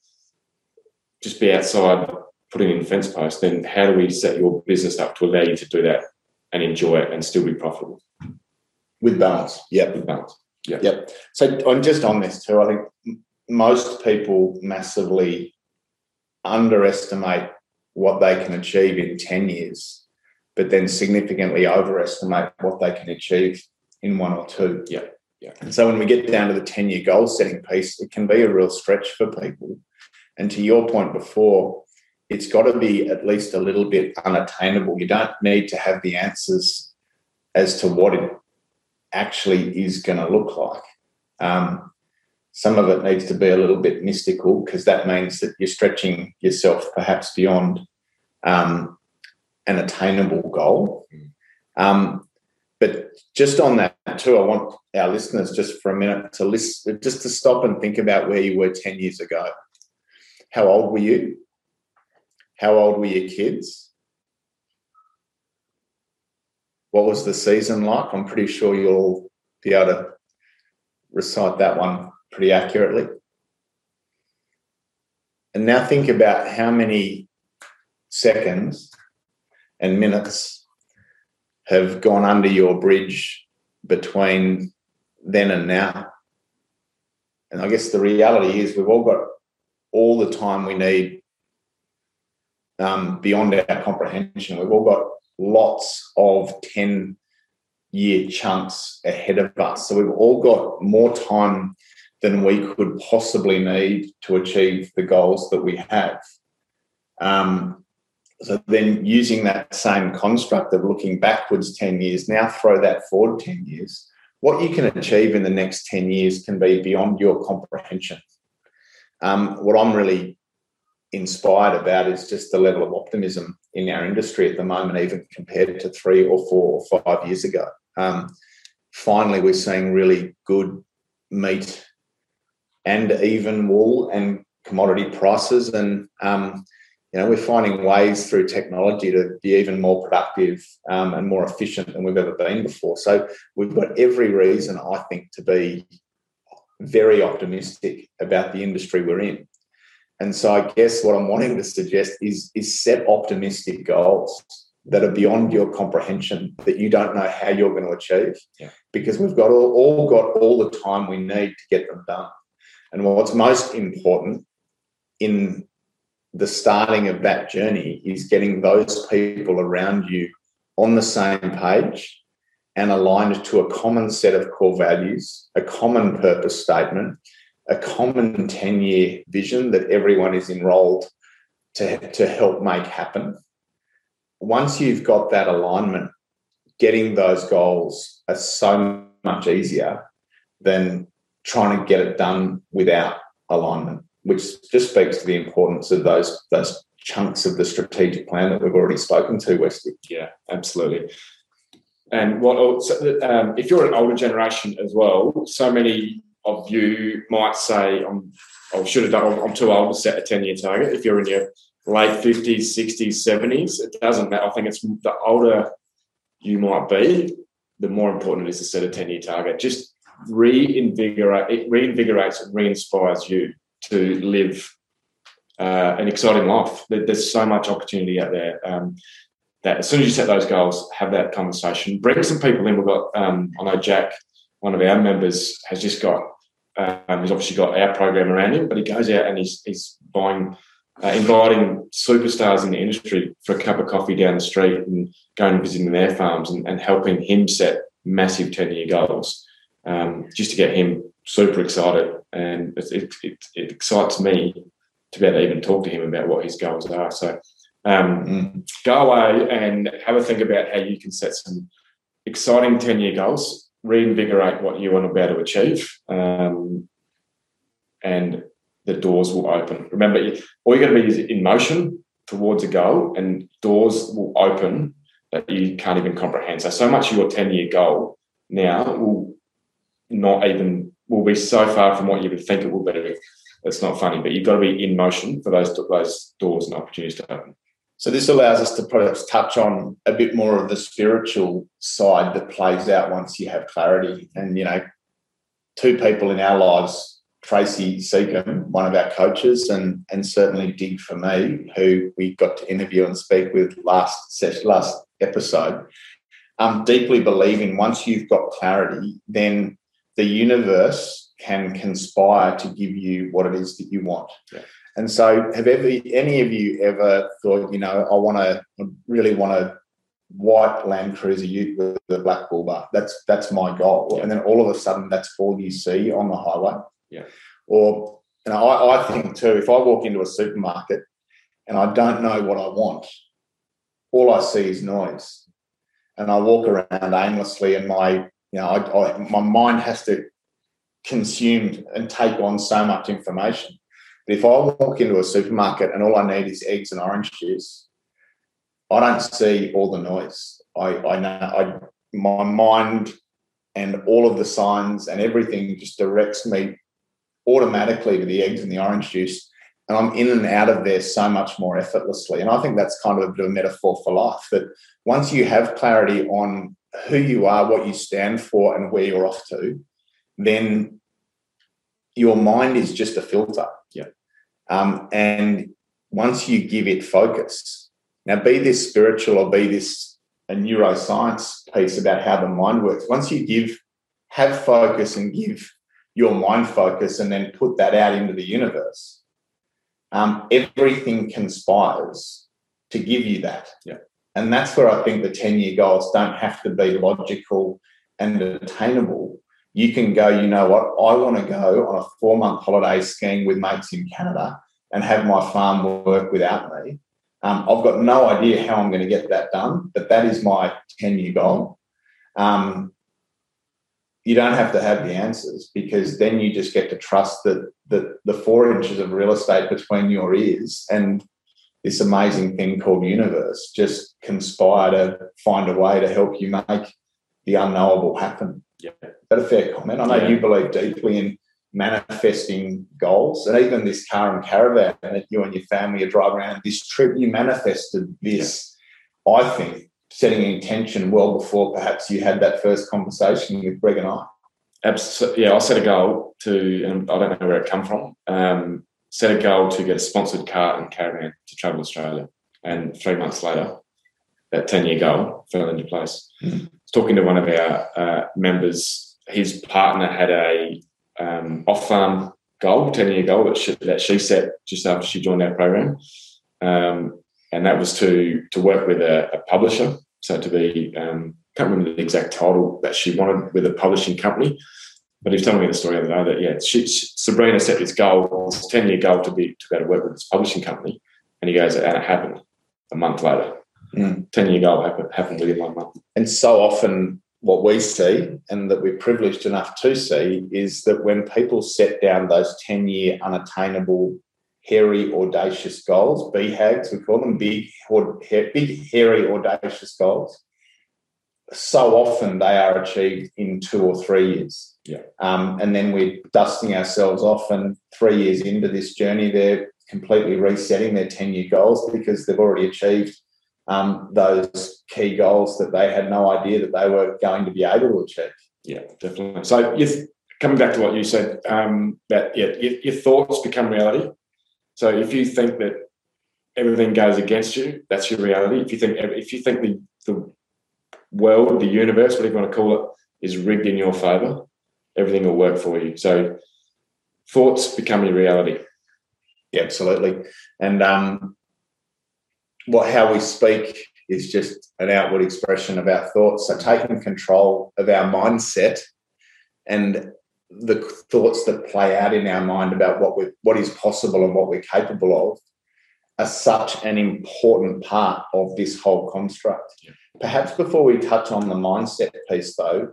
Speaker 3: just be outside putting in fence posts, then how do we set your business up to allow you to do that and enjoy it and still be profitable.
Speaker 2: With balance. Yep.
Speaker 3: With balance.
Speaker 2: Yeah. Yep. So I'm just on this too, I think most people massively underestimate what they can achieve in 10 years, but then significantly overestimate what they can achieve in one or two.
Speaker 3: Yeah. Yeah.
Speaker 2: And so when we get down to the 10 year goal setting piece, it can be a real stretch for people. And to your point before, it's got to be at least a little bit unattainable. You don't need to have the answers as to what it actually is going to look like. Um, some of it needs to be a little bit mystical because that means that you're stretching yourself perhaps beyond um, an attainable goal. Um, but just on that too, I want our listeners just for a minute to listen, just to stop and think about where you were 10 years ago. How old were you? How old were your kids? What was the season like? I'm pretty sure you'll be able to recite that one pretty accurately. And now think about how many seconds and minutes have gone under your bridge between then and now. And I guess the reality is we've all got all the time we need um, beyond our comprehension. We've all got lots of 10 year chunks ahead of us. So we've all got more time than we could possibly need to achieve the goals that we have. Um, so then using that same construct of looking backwards 10 years, now throw that forward 10 years. What you can achieve in the next 10 years can be beyond your comprehension. Um, what I'm really inspired about is just the level of optimism in our industry at the moment, even compared to three or four or five years ago. Um, finally, we're seeing really good meat and even wool and commodity prices, and um, you know we're finding ways through technology to be even more productive um, and more efficient than we've ever been before. So we've got every reason, I think, to be very optimistic about the industry we're in. And so I guess what I'm wanting to suggest is, is set optimistic goals that are beyond your comprehension that you don't know how you're going to achieve.
Speaker 3: Yeah.
Speaker 2: Because we've got all, all got all the time we need to get them done. And what's most important in the starting of that journey is getting those people around you on the same page and aligned to a common set of core values, a common purpose statement, a common 10 year vision that everyone is enrolled to, to help make happen. Once you've got that alignment, getting those goals are so much easier than trying to get it done without alignment, which just speaks to the importance of those, those chunks of the strategic plan that we've already spoken to, Westy.
Speaker 3: Yeah, absolutely. And what um, if you're an older generation as well, so many of you might say, "I'm, I should have done. I'm too old to set a 10 year target." If you're in your late 50s, 60s, 70s, it doesn't matter. I think it's the older you might be, the more important it is to set a 10 year target. Just reinvigorate. It reinvigorates and re-inspires you to live uh, an exciting life. There's so much opportunity out there. Um, that as soon as you set those goals, have that conversation. Bring some people in. We've got, um, I know Jack, one of our members, has just got, um, he's obviously got our program around him, but he goes out and he's, he's buying, uh, inviting superstars in the industry for a cup of coffee down the street and going and visiting their farms and, and helping him set massive 10 year goals um, just to get him super excited. And it, it, it, it excites me to be able to even talk to him about what his goals are. So, um, mm. Go away and have a think about how you can set some exciting 10 year goals, reinvigorate what you want to be able to achieve, um, and the doors will open. Remember, all you're going to be is in motion towards a goal, and doors will open that you can't even comprehend. So, so much of your 10 year goal now will not even, will be so far from what you would think it will be. It's not funny, but you've got to be in motion for those, those doors and opportunities to open.
Speaker 2: So this allows us to perhaps touch on a bit more of the spiritual side that plays out once you have clarity. And you know, two people in our lives, Tracy Seacombe, one of our coaches, and and certainly Dig for me, who we got to interview and speak with last session, last episode, um, deeply believing once you've got clarity, then the universe can conspire to give you what it is that you want. Yeah. And so, have ever any of you ever thought, you know, I want to really want a white Land Cruiser Ute with a black bull bar? That's that's my goal. Yeah. And then all of a sudden, that's all you see on the highway.
Speaker 3: Yeah.
Speaker 2: Or you know, I, I think too, if I walk into a supermarket and I don't know what I want, all I see is noise, and I walk around aimlessly, and my you know, I, I, my mind has to consume and take on so much information but if I walk into a supermarket and all I need is eggs and orange juice, I don't see all the noise. I, I know I, my mind and all of the signs and everything just directs me automatically to the eggs and the orange juice. And I'm in and out of there so much more effortlessly. And I think that's kind of a bit of a metaphor for life that once you have clarity on who you are, what you stand for, and where you're off to, then your mind is just a filter.
Speaker 3: Yeah.
Speaker 2: Um, and once you give it focus, now be this spiritual or be this a neuroscience piece about how the mind works. Once you give, have focus and give your mind focus and then put that out into the universe, um, everything conspires to give you that.
Speaker 3: Yeah.
Speaker 2: And that's where I think the 10 year goals don't have to be logical and attainable you can go, you know what, I want to go on a four month holiday skiing with mates in Canada and have my farm work without me. Um, I've got no idea how I'm going to get that done, but that is my 10 year goal. Um, you don't have to have the answers because then you just get to trust that, that the four inches of real estate between your ears and this amazing thing called universe just conspire to find a way to help you make the unknowable happen.
Speaker 3: Yeah.
Speaker 2: Is that a fair comment? I know yeah. you believe deeply in manifesting goals, and even this car and caravan that you and your family are driving around. This trip, you manifested this. Yeah. I think setting intention well before perhaps you had that first conversation with Greg and I.
Speaker 3: Absolutely. Yeah, I set a goal to, and I don't know where it come from. Um, set a goal to get a sponsored car and caravan to travel Australia, and three months later, that ten-year goal fell into place. Mm talking to one of our uh, members, his partner had a um, off-farm goal, ten-year goal that she, that she set just after she joined our program, um, and that was to to work with a, a, publisher. So to be, um, can't remember the exact title that she wanted with a publishing company, but he was telling me the story the other day that yeah, she, she, Sabrina set this goal, this ten year goal to be to be able to work with this publishing company, and he goes, and it happened a month later. Mm. Ten year goal happened happened within one month.
Speaker 2: And so often, what we see, and that we're privileged enough to see, is that when people set down those ten year unattainable hairy, audacious goals, BHAGs, we call them big, big, hairy, audacious goals. So often they are achieved in two or three years.
Speaker 3: Yeah.
Speaker 2: Um, and then we're dusting ourselves off, and three years into this journey, they're completely resetting their 10 year goals because they've already achieved um, those key goals that they had no idea that they were going to be able to achieve.
Speaker 3: Yeah, definitely. So, coming back to what you said, um, that yeah, your, your thoughts become reality. So if you think that everything goes against you, that's your reality. If you think if you think the, the world, the universe, whatever you want to call it, is rigged in your favor, everything will work for you. So thoughts become your reality.
Speaker 2: Yeah, absolutely. And um, what how we speak is just an outward expression of our thoughts. So taking control of our mindset and the thoughts that play out in our mind about what we what is possible and what we're capable of are such an important part of this whole construct. Yeah. Perhaps before we touch on the mindset piece, though,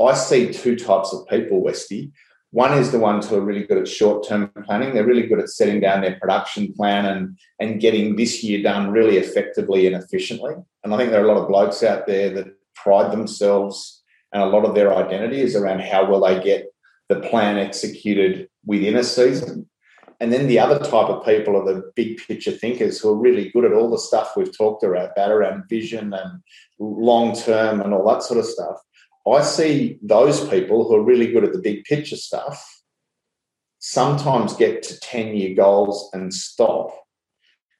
Speaker 2: I see two types of people, Westy. One is the ones who are really good at short term planning. They're really good at setting down their production plan and, and getting this year done really effectively and efficiently. And I think there are a lot of blokes out there that pride themselves and a lot of their identity is around how will they get the plan executed within a season. And then the other type of people are the big picture thinkers who are really good at all the stuff we've talked about, around vision and long term and all that sort of stuff. I see those people who are really good at the big picture stuff sometimes get to 10 year goals and stop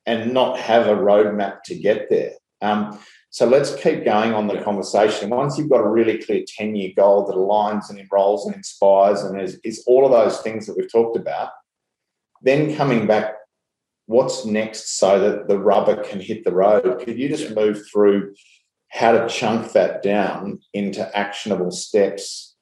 Speaker 2: and not have a roadmap to get there. Um, so let's keep going on the conversation. Once you've got a really clear 10 year goal that aligns and enrolls and inspires and is, is all of those things that we've talked about, then coming back, what's next so that the rubber can hit the road? Could you just move through how to chunk that down into actionable steps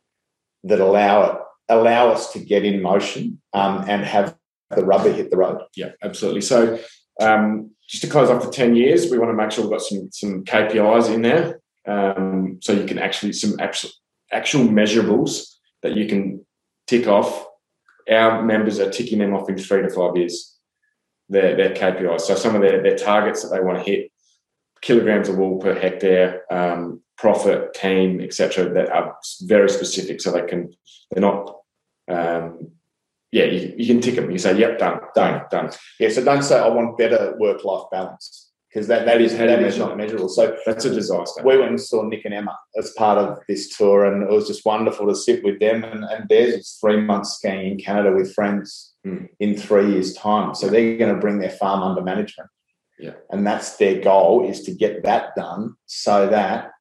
Speaker 2: that allow it allow us to get in motion um, and have the rubber hit the road?
Speaker 3: Yeah, absolutely. So um, just to close off the 10 years, we want to make sure we've got some, some KPIs in there. Um, so you can actually, some actual, actual measurables that you can tick off. Our members are ticking them off in three to five years, their, their KPIs. So some of their, their targets that they want to hit, kilograms of wool per hectare, um, profit, team, etc., that are very specific. So they can, they're not um, yeah, you, you can tick them. You say, yep, done, done, done.
Speaker 2: Yeah, so don't say I want better work life balance because that, that is that is not measurable. So
Speaker 3: that's a disaster.
Speaker 2: We went and saw Nick and Emma as part of this tour, and it was just wonderful to sit with them. And, and theirs is three months skiing in Canada with friends mm. in three years' time. So they're going to bring their farm under management.
Speaker 3: Yeah,
Speaker 2: and that's their goal is to get that done so that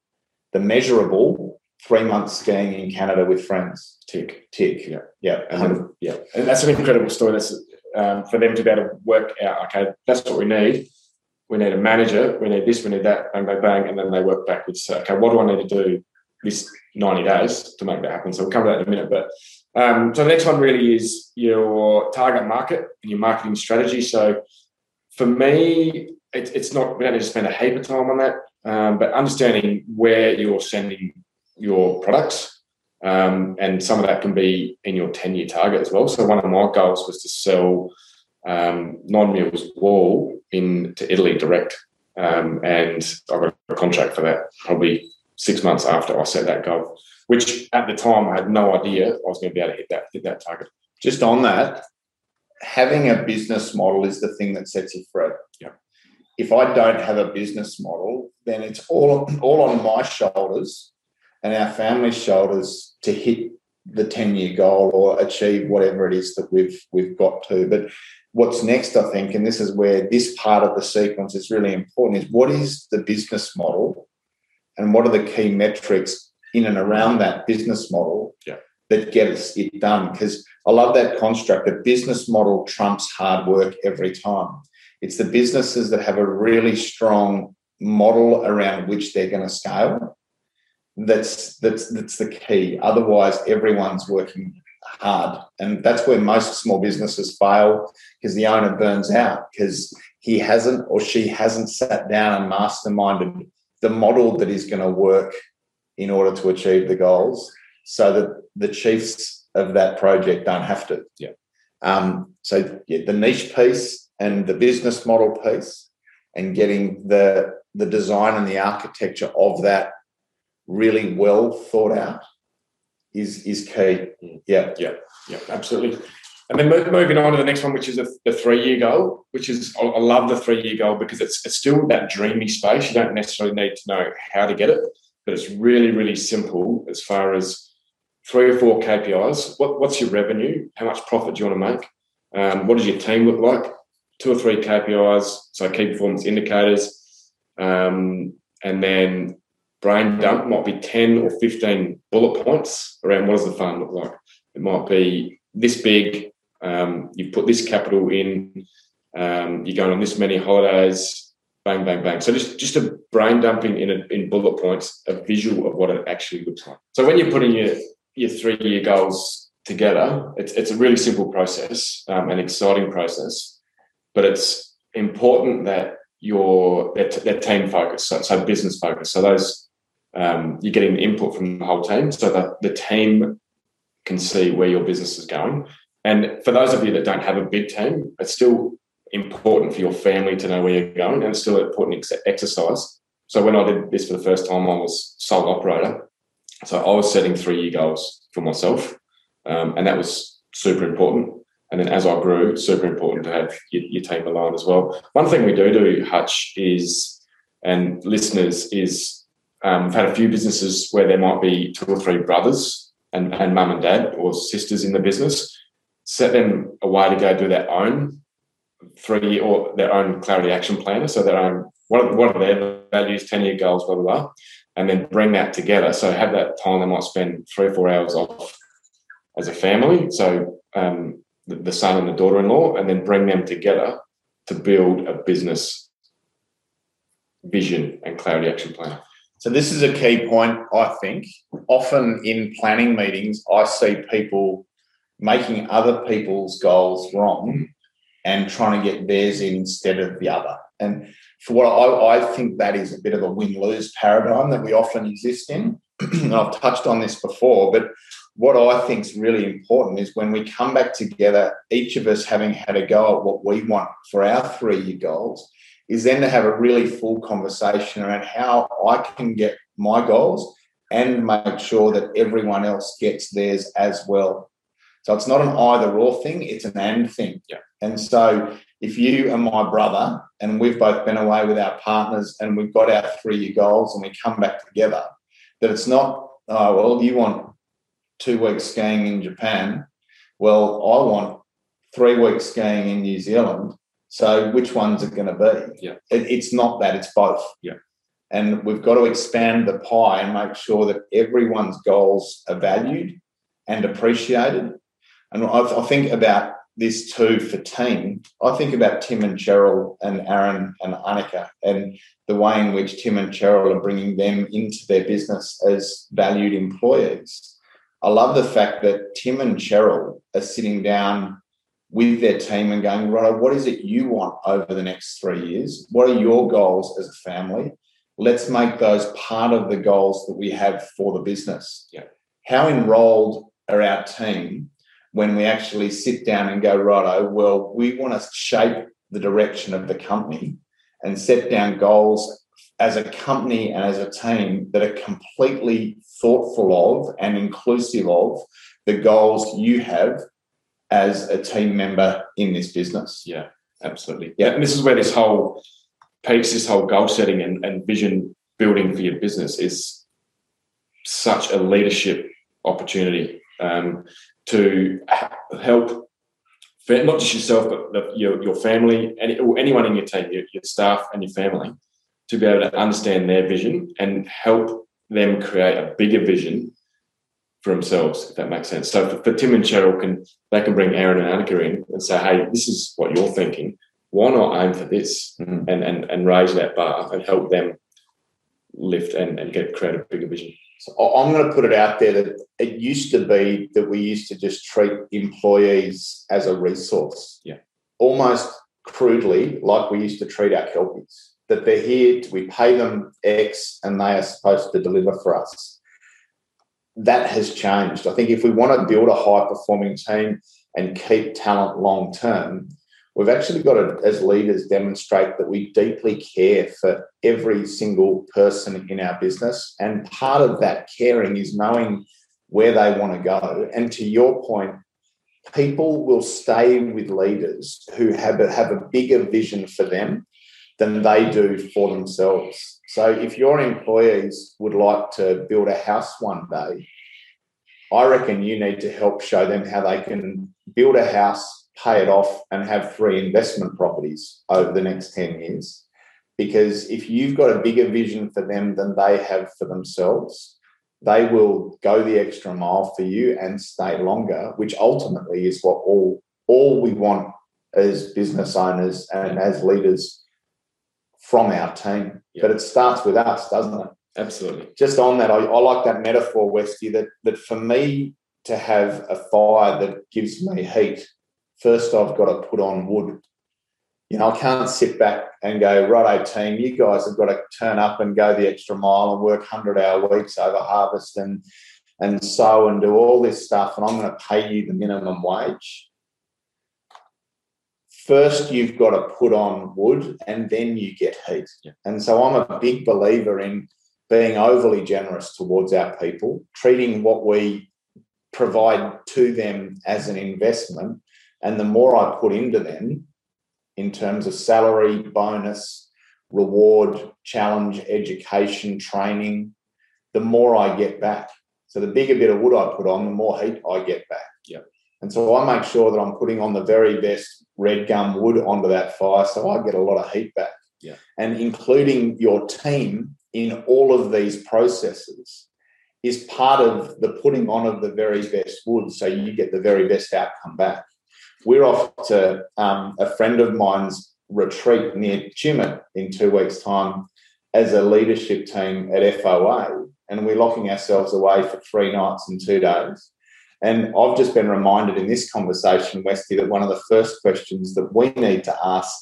Speaker 2: the measurable three months skiing in Canada with friends.
Speaker 3: Tick,
Speaker 2: tick.
Speaker 3: Yeah,
Speaker 2: yeah,
Speaker 3: and then, yeah, and that's an incredible story. That's um, for them to be able to work out. Okay, that's what we need. We need a manager. We need this. We need that. Bang, bang, bang, and then they work backwards. So, okay, what do I need to do this ninety days to make that happen? So we'll cover that in a minute. But um, so the next one really is your target market and your marketing strategy. So for me, it, it's not we don't need to spend a heap of time on that, um, but understanding where you're sending your products. Um, and some of that can be in your 10 year target as well. So, one of my goals was to sell um, non mulesed wool in to Italy direct. Um, and I got a contract for that probably six months after I set that goal, which at the time I had no idea I was going to be able to hit that, hit that target.
Speaker 2: Just on that, having a business model is the thing that sets you free.
Speaker 3: Yeah.
Speaker 2: If I don't have a business model, then it's all, all on my shoulders and our family's shoulders to hit the 10 year goal or achieve whatever it is that we've we've got to but what's next i think and this is where this part of the sequence is really important is what is the business model and what are the key metrics in and around that business model
Speaker 3: yeah.
Speaker 2: That gets it done because i love that construct the business model trumps hard work every time it's the businesses that have a really strong model around which they're going to scale. That's that's that's the key. Otherwise, everyone's working hard, and that's where most small businesses fail because the owner burns out because he hasn't or she hasn't sat down and masterminded the model that is going to work in order to achieve the goals, so that the chiefs of that project don't have to.
Speaker 3: Yeah.
Speaker 2: Um, so yeah, the niche piece and the business model piece, and getting the the design and the architecture of that really well thought out is is key. Yeah,
Speaker 3: yeah, yeah, absolutely. And then moving on to the next one, which is the three year goal, which is I love the three year goal because it's, it's still that dreamy space. You don't necessarily need to know how to get it, but it's really really simple as far as three or four KPIs. What, what's your revenue? How much profit do you want to make? Um, what does your team look like? Two or three KPIs, so key performance indicators, um, and then brain dump might be 10 or 15 bullet points around what does the fund look like. It might be this big, um, you put this capital in, um, you're going on this many holidays, bang, bang, bang. So just, just a brain dumping in, a, in bullet points, a visual of what it actually looks like. So when you're putting your, your three year goals together, it's, it's a really simple process, um, an exciting process, but it's important that your that, that team focus, so, so business focus. So those um, you're getting input from the whole team so that the team can see where your business is going. And for those of you that don't have a big team, it's still important for your family to know where you're going, and it's still an important ex- exercise. So when I did this for the first time, I was sole operator. So I was setting three year goals for myself, um, and that was super important. And then as I grew, super important to have your, your team aligned as well. One thing we do do, Hutch, is, and listeners, is um, we've had a few businesses where there might be two or three brothers and, and mum and dad or sisters in the business. Set them a way to go do their own three or their own clarity action planner. So their own what what are their values, 10 year goals, blah, blah, blah. And then bring that together. So have that time they might spend three or four hours off as a family. So um, the, the son and the daughter in law, and then bring them together to build a business vision and clarity action plan.
Speaker 2: So this is a key point, I think. Often in planning meetings, I see people making other people's goals wrong and trying to get theirs in instead of the other. And for what I, I think that is a bit of a win-lose paradigm that we often exist in. and I've touched on this before, but what I think is really important is when we come back together, each of us having had a go at what we want for our three-year goals, is then to have a really full conversation around how I can get my goals and make sure that everyone else gets theirs as well. So it's not an either or thing, it's an and thing.
Speaker 3: Yeah.
Speaker 2: And so if you and my brother and we've both been away with our partners and we've got our three year goals and we come back together, that it's not, oh, well, you want two weeks skiing in Japan. Well, I want three weeks skiing in New Zealand so which ones are going to be?
Speaker 3: Yeah.
Speaker 2: It, it's not that, it's both.
Speaker 3: Yeah.
Speaker 2: And we've got to expand the pie and make sure that everyone's goals are valued and appreciated. And I, I think about this too for team. I think about Tim and Cheryl and Aaron and Annika and the way in which Tim and Cheryl are bringing them into their business as valued employees. I love the fact that Tim and Cheryl are sitting down with their team and going, right, what is it you want over the next three years? What are your goals as a family? Let's make those part of the goals that we have for the business.
Speaker 3: Yeah.
Speaker 2: How enrolled are our team when we actually sit down and go, righto, well, we want to shape the direction of the company and set down goals as a company and as a team that are completely thoughtful of and inclusive of the goals you have as a team member in this business.
Speaker 3: Yeah, absolutely. Yeah, and this is where this whole piece, this whole goal setting and, and vision building for your business is such a leadership opportunity um, to help not just yourself, but your, your family and or anyone in your team, your, your staff and your family, to be able to understand their vision and help them create a bigger vision for themselves, if that makes sense. So for, for, Tim and Cheryl, can they can bring Aaron and Annika in and say, "Hey, this is what you're thinking. why not aim for this
Speaker 2: Mm.
Speaker 3: and, and, and raise that bar and help them lift and, and get create a bigger vision?
Speaker 2: So I'm going to put it out there that it used to be that we used to just treat employees as a resource.
Speaker 3: Yeah.
Speaker 2: Almost crudely, like we used to treat our kelpies, that they're here, we pay them X and they are supposed to deliver for us. That has changed. I think if we want to build a high performing team and keep talent long term, we've actually got to, as leaders, demonstrate that we deeply care for every single person in our business. And part of that caring is knowing where they want to go. And to your point, people will stay with leaders who have a, have a bigger vision for them than they do for themselves. So if your employees would like to build a house one day, I reckon you need to help show them how they can build a house, pay it off, and have three investment properties over the next 10 years. Because if you've got a bigger vision for them than they have for themselves, they will go the extra mile for you and stay longer, which ultimately is what all, all we want as business owners and as leaders from our team.
Speaker 3: Yeah.
Speaker 2: But it starts with us, doesn't it?
Speaker 3: Absolutely.
Speaker 2: just on that, I, I like that metaphor, Westy, that that for me to have a fire that gives me heat, first I've got to put on wood. You know, I can't sit back and go, righto, team, you guys have got to turn up and go the extra mile and work 100 hour weeks over harvest and and sow and do all this stuff, and I'm going to pay you the minimum wage. First, you've got to put on wood and then you get heat. And so I'm a big believer in being overly generous towards our people, treating what we provide to them as an investment. And the more I put into them in terms of salary, bonus, reward, challenge, education, training, the more I get back. So the bigger bit of wood I put on, the more heat I get back.
Speaker 3: Yeah.
Speaker 2: And so I make sure that I'm putting on the very best red gum wood onto that fire so I get a lot of heat back.
Speaker 3: Yeah.
Speaker 2: And including your team in all of these processes is part of the putting on of the very best wood so you get the very best outcome back. We're off to um, a friend of mine's retreat near Tumut in two weeks' time as a leadership team at FOA, and we're locking ourselves away for three nights and two days. And I've just been reminded in this conversation, Westy, that one of the first questions that we need to ask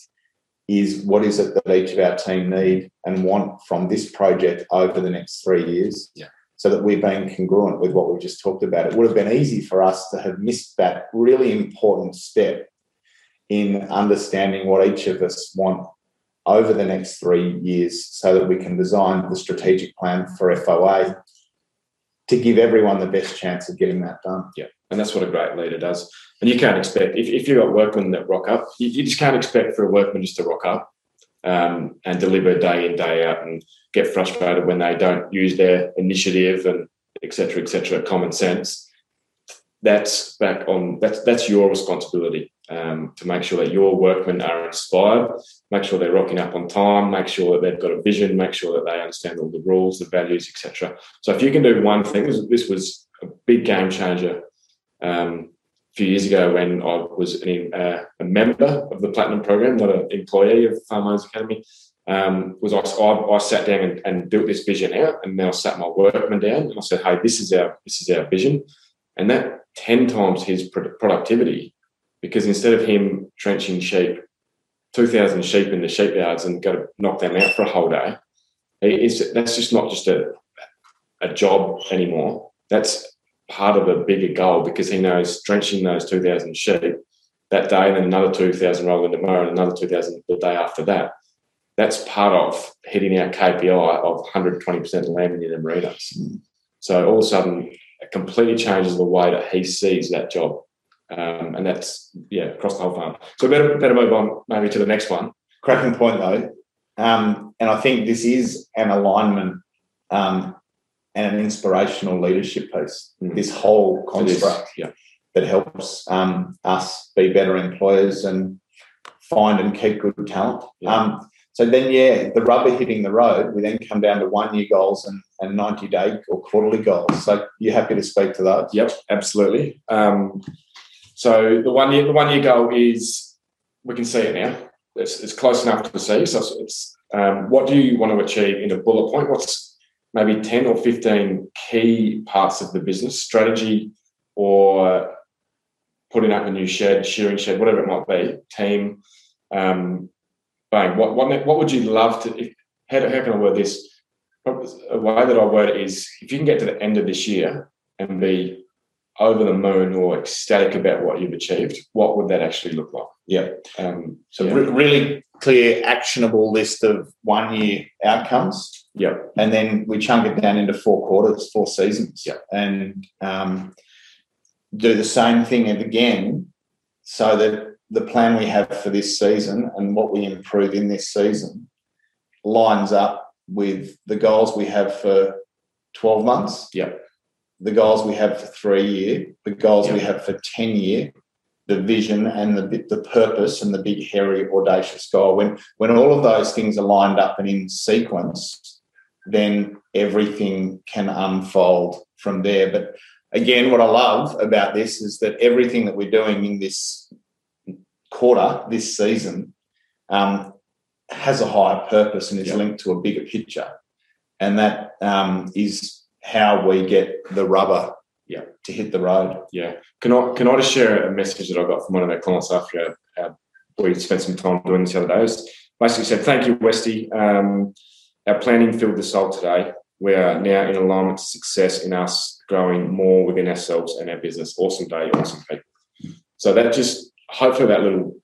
Speaker 2: is what is it that each of our team need and want from this project over the next three years?
Speaker 3: Yeah.
Speaker 2: So that we're being congruent with what we've just talked about. It would have been easy for us to have missed that really important step in understanding what each of us want over the next three years so that we can design the strategic plan for FOA to give everyone the best chance of getting that done.
Speaker 3: Yeah. And that's what a great leader does. And you can't expect, if, if you've got workmen that rock up, you, you just can't expect for a workman just to rock up um, and deliver day in, day out and get frustrated when they don't use their initiative and etc cetera, et cetera, common sense. That's back on, that's, that's your responsibility um, to make sure that your workmen are inspired, make sure they're rocking up on time, make sure that they've got a vision, make sure that they understand all the rules, the values, etc. So if you can do one thing, this, this was a big game changer um, few years ago when I was an, uh, a member of the Platinum Program, not an employee of Farm Owners Academy. Um, was I, I, I sat down and, and, built this vision out, and then I sat my workman down and I said, "Hey, this is our this is our vision," and that ten times his productivity because instead of him drenching sheep, two thousand sheep in the sheep yards and got to knock them out for a whole day, it's, that's just not just a a job anymore. That's part of a bigger goal because he knows drenching those 2,000 sheep that day and then another 2,000 rolling tomorrow and another 2,000 the day after that. That's part of hitting our KPI of 120% lambing in the merinos. So all of a sudden, it completely changes the way that he sees that job. Um, and that's, yeah, across the whole farm. So better, better move on maybe to the next one.
Speaker 2: Cracking point though. Um, and I think this is an alignment um, and an inspirational leadership piece.
Speaker 3: Mm.
Speaker 2: This whole construct
Speaker 3: yeah.
Speaker 2: that helps um, us be better employers and find and keep good talent.
Speaker 3: Yeah.
Speaker 2: Um, so then, yeah, the rubber hitting the road, we then come down to one year goals and, and 90 day or quarterly goals. So you're happy to speak to those?
Speaker 3: Yep, absolutely. Um, so the one year the one year goal is we can see it now. it's, it's close enough to see. So it's um, what do you want to achieve in a bullet point? What's maybe 10 or 15 key parts of the business strategy or putting up a new shed, shearing shed, whatever it might be, team. Um, bang, what, what, what would you love to, if, how, how can I word this? A way that I word it is if you can get to the end of this year and be over the moon or ecstatic about what you've achieved, what would that actually look like?
Speaker 2: Yeah. Um, so yeah. Re- really clear, actionable list of one year outcomes.
Speaker 3: Yeah.
Speaker 2: And then we chunk it down into four quarters, four seasons.
Speaker 3: Yeah.
Speaker 2: And um, do the same thing again so that the plan we have for this season and what we improve in this season lines up with the goals we have for 12 months.
Speaker 3: Yeah
Speaker 2: the goals we have for three year, the goals we have for 10 year, the vision and the, the purpose and the big, hairy, audacious goal. When, when all of those things are lined up and in sequence, then everything can unfold from there. But again, what I love about this is that everything that we're doing in this quarter, this season, um, has a higher purpose and is linked to a bigger picture. And that um, is how we get the rubber
Speaker 3: yeah.
Speaker 2: to hit the road.
Speaker 3: Yeah. Can I can I just share a message that I got from one of our clients after our, we spent some time doing this the other day? It basically said, Thank you, Westy. Um, our planning filled the soul today. We are now in alignment to success in us growing more within ourselves and our business. Awesome day, awesome people. So that just hopefully that little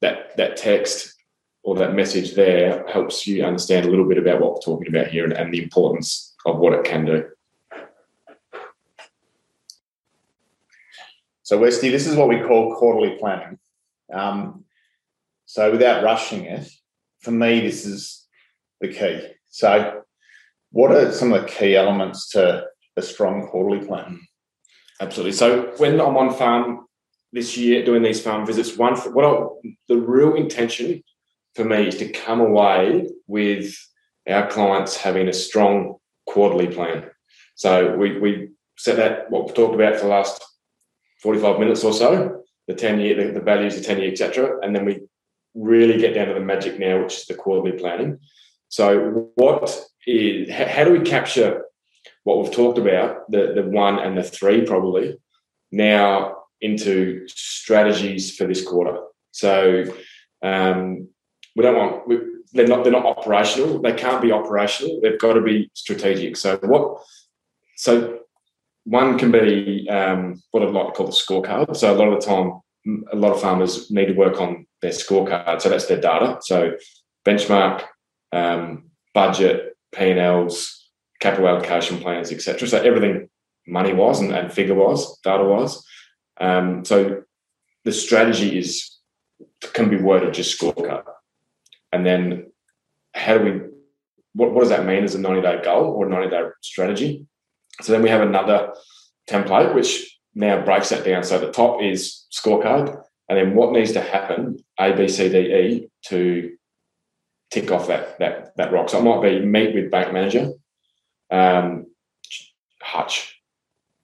Speaker 3: that that text or that message there helps you understand a little bit about what we're talking about here and, and the importance of what it can do.
Speaker 2: So, Westy, this is what we call quarterly planning. Um, so, without rushing it, for me, this is the key. So, what are some of the key elements to a strong quarterly plan?
Speaker 3: Absolutely. So, when I'm on farm this year doing these farm visits, one what I, the real intention for me is to come away with our clients having a strong quarterly plan. So we we set that what we've talked about for the last 45 minutes or so, the 10 year, the, the values, the 10 year, etc. And then we really get down to the magic now, which is the quarterly planning. So, what is how do we capture what we've talked about, the, the one and the three probably, now into strategies for this quarter? So, um, we don't want we, they're not they're not operational. They can't be operational. They've got to be strategic. So what? So one can be um, what I'd like to call the scorecard. So a lot of the time, a lot of farmers need to work on their scorecard. So that's their data. So benchmark, um, budget, P&Ls, capital allocation plans, etc. So everything money was and, and figure was, data was. Um, so the strategy is can be worded just scorecard. And then how do we what, what does that mean as a 90 day goal or 90 day strategy? So then we have another template which now breaks that down. So the top is scorecard, and then what needs to happen A, B, C, D, E to tick off that that that rock. So it might be meet with bank manager, um, Hutch,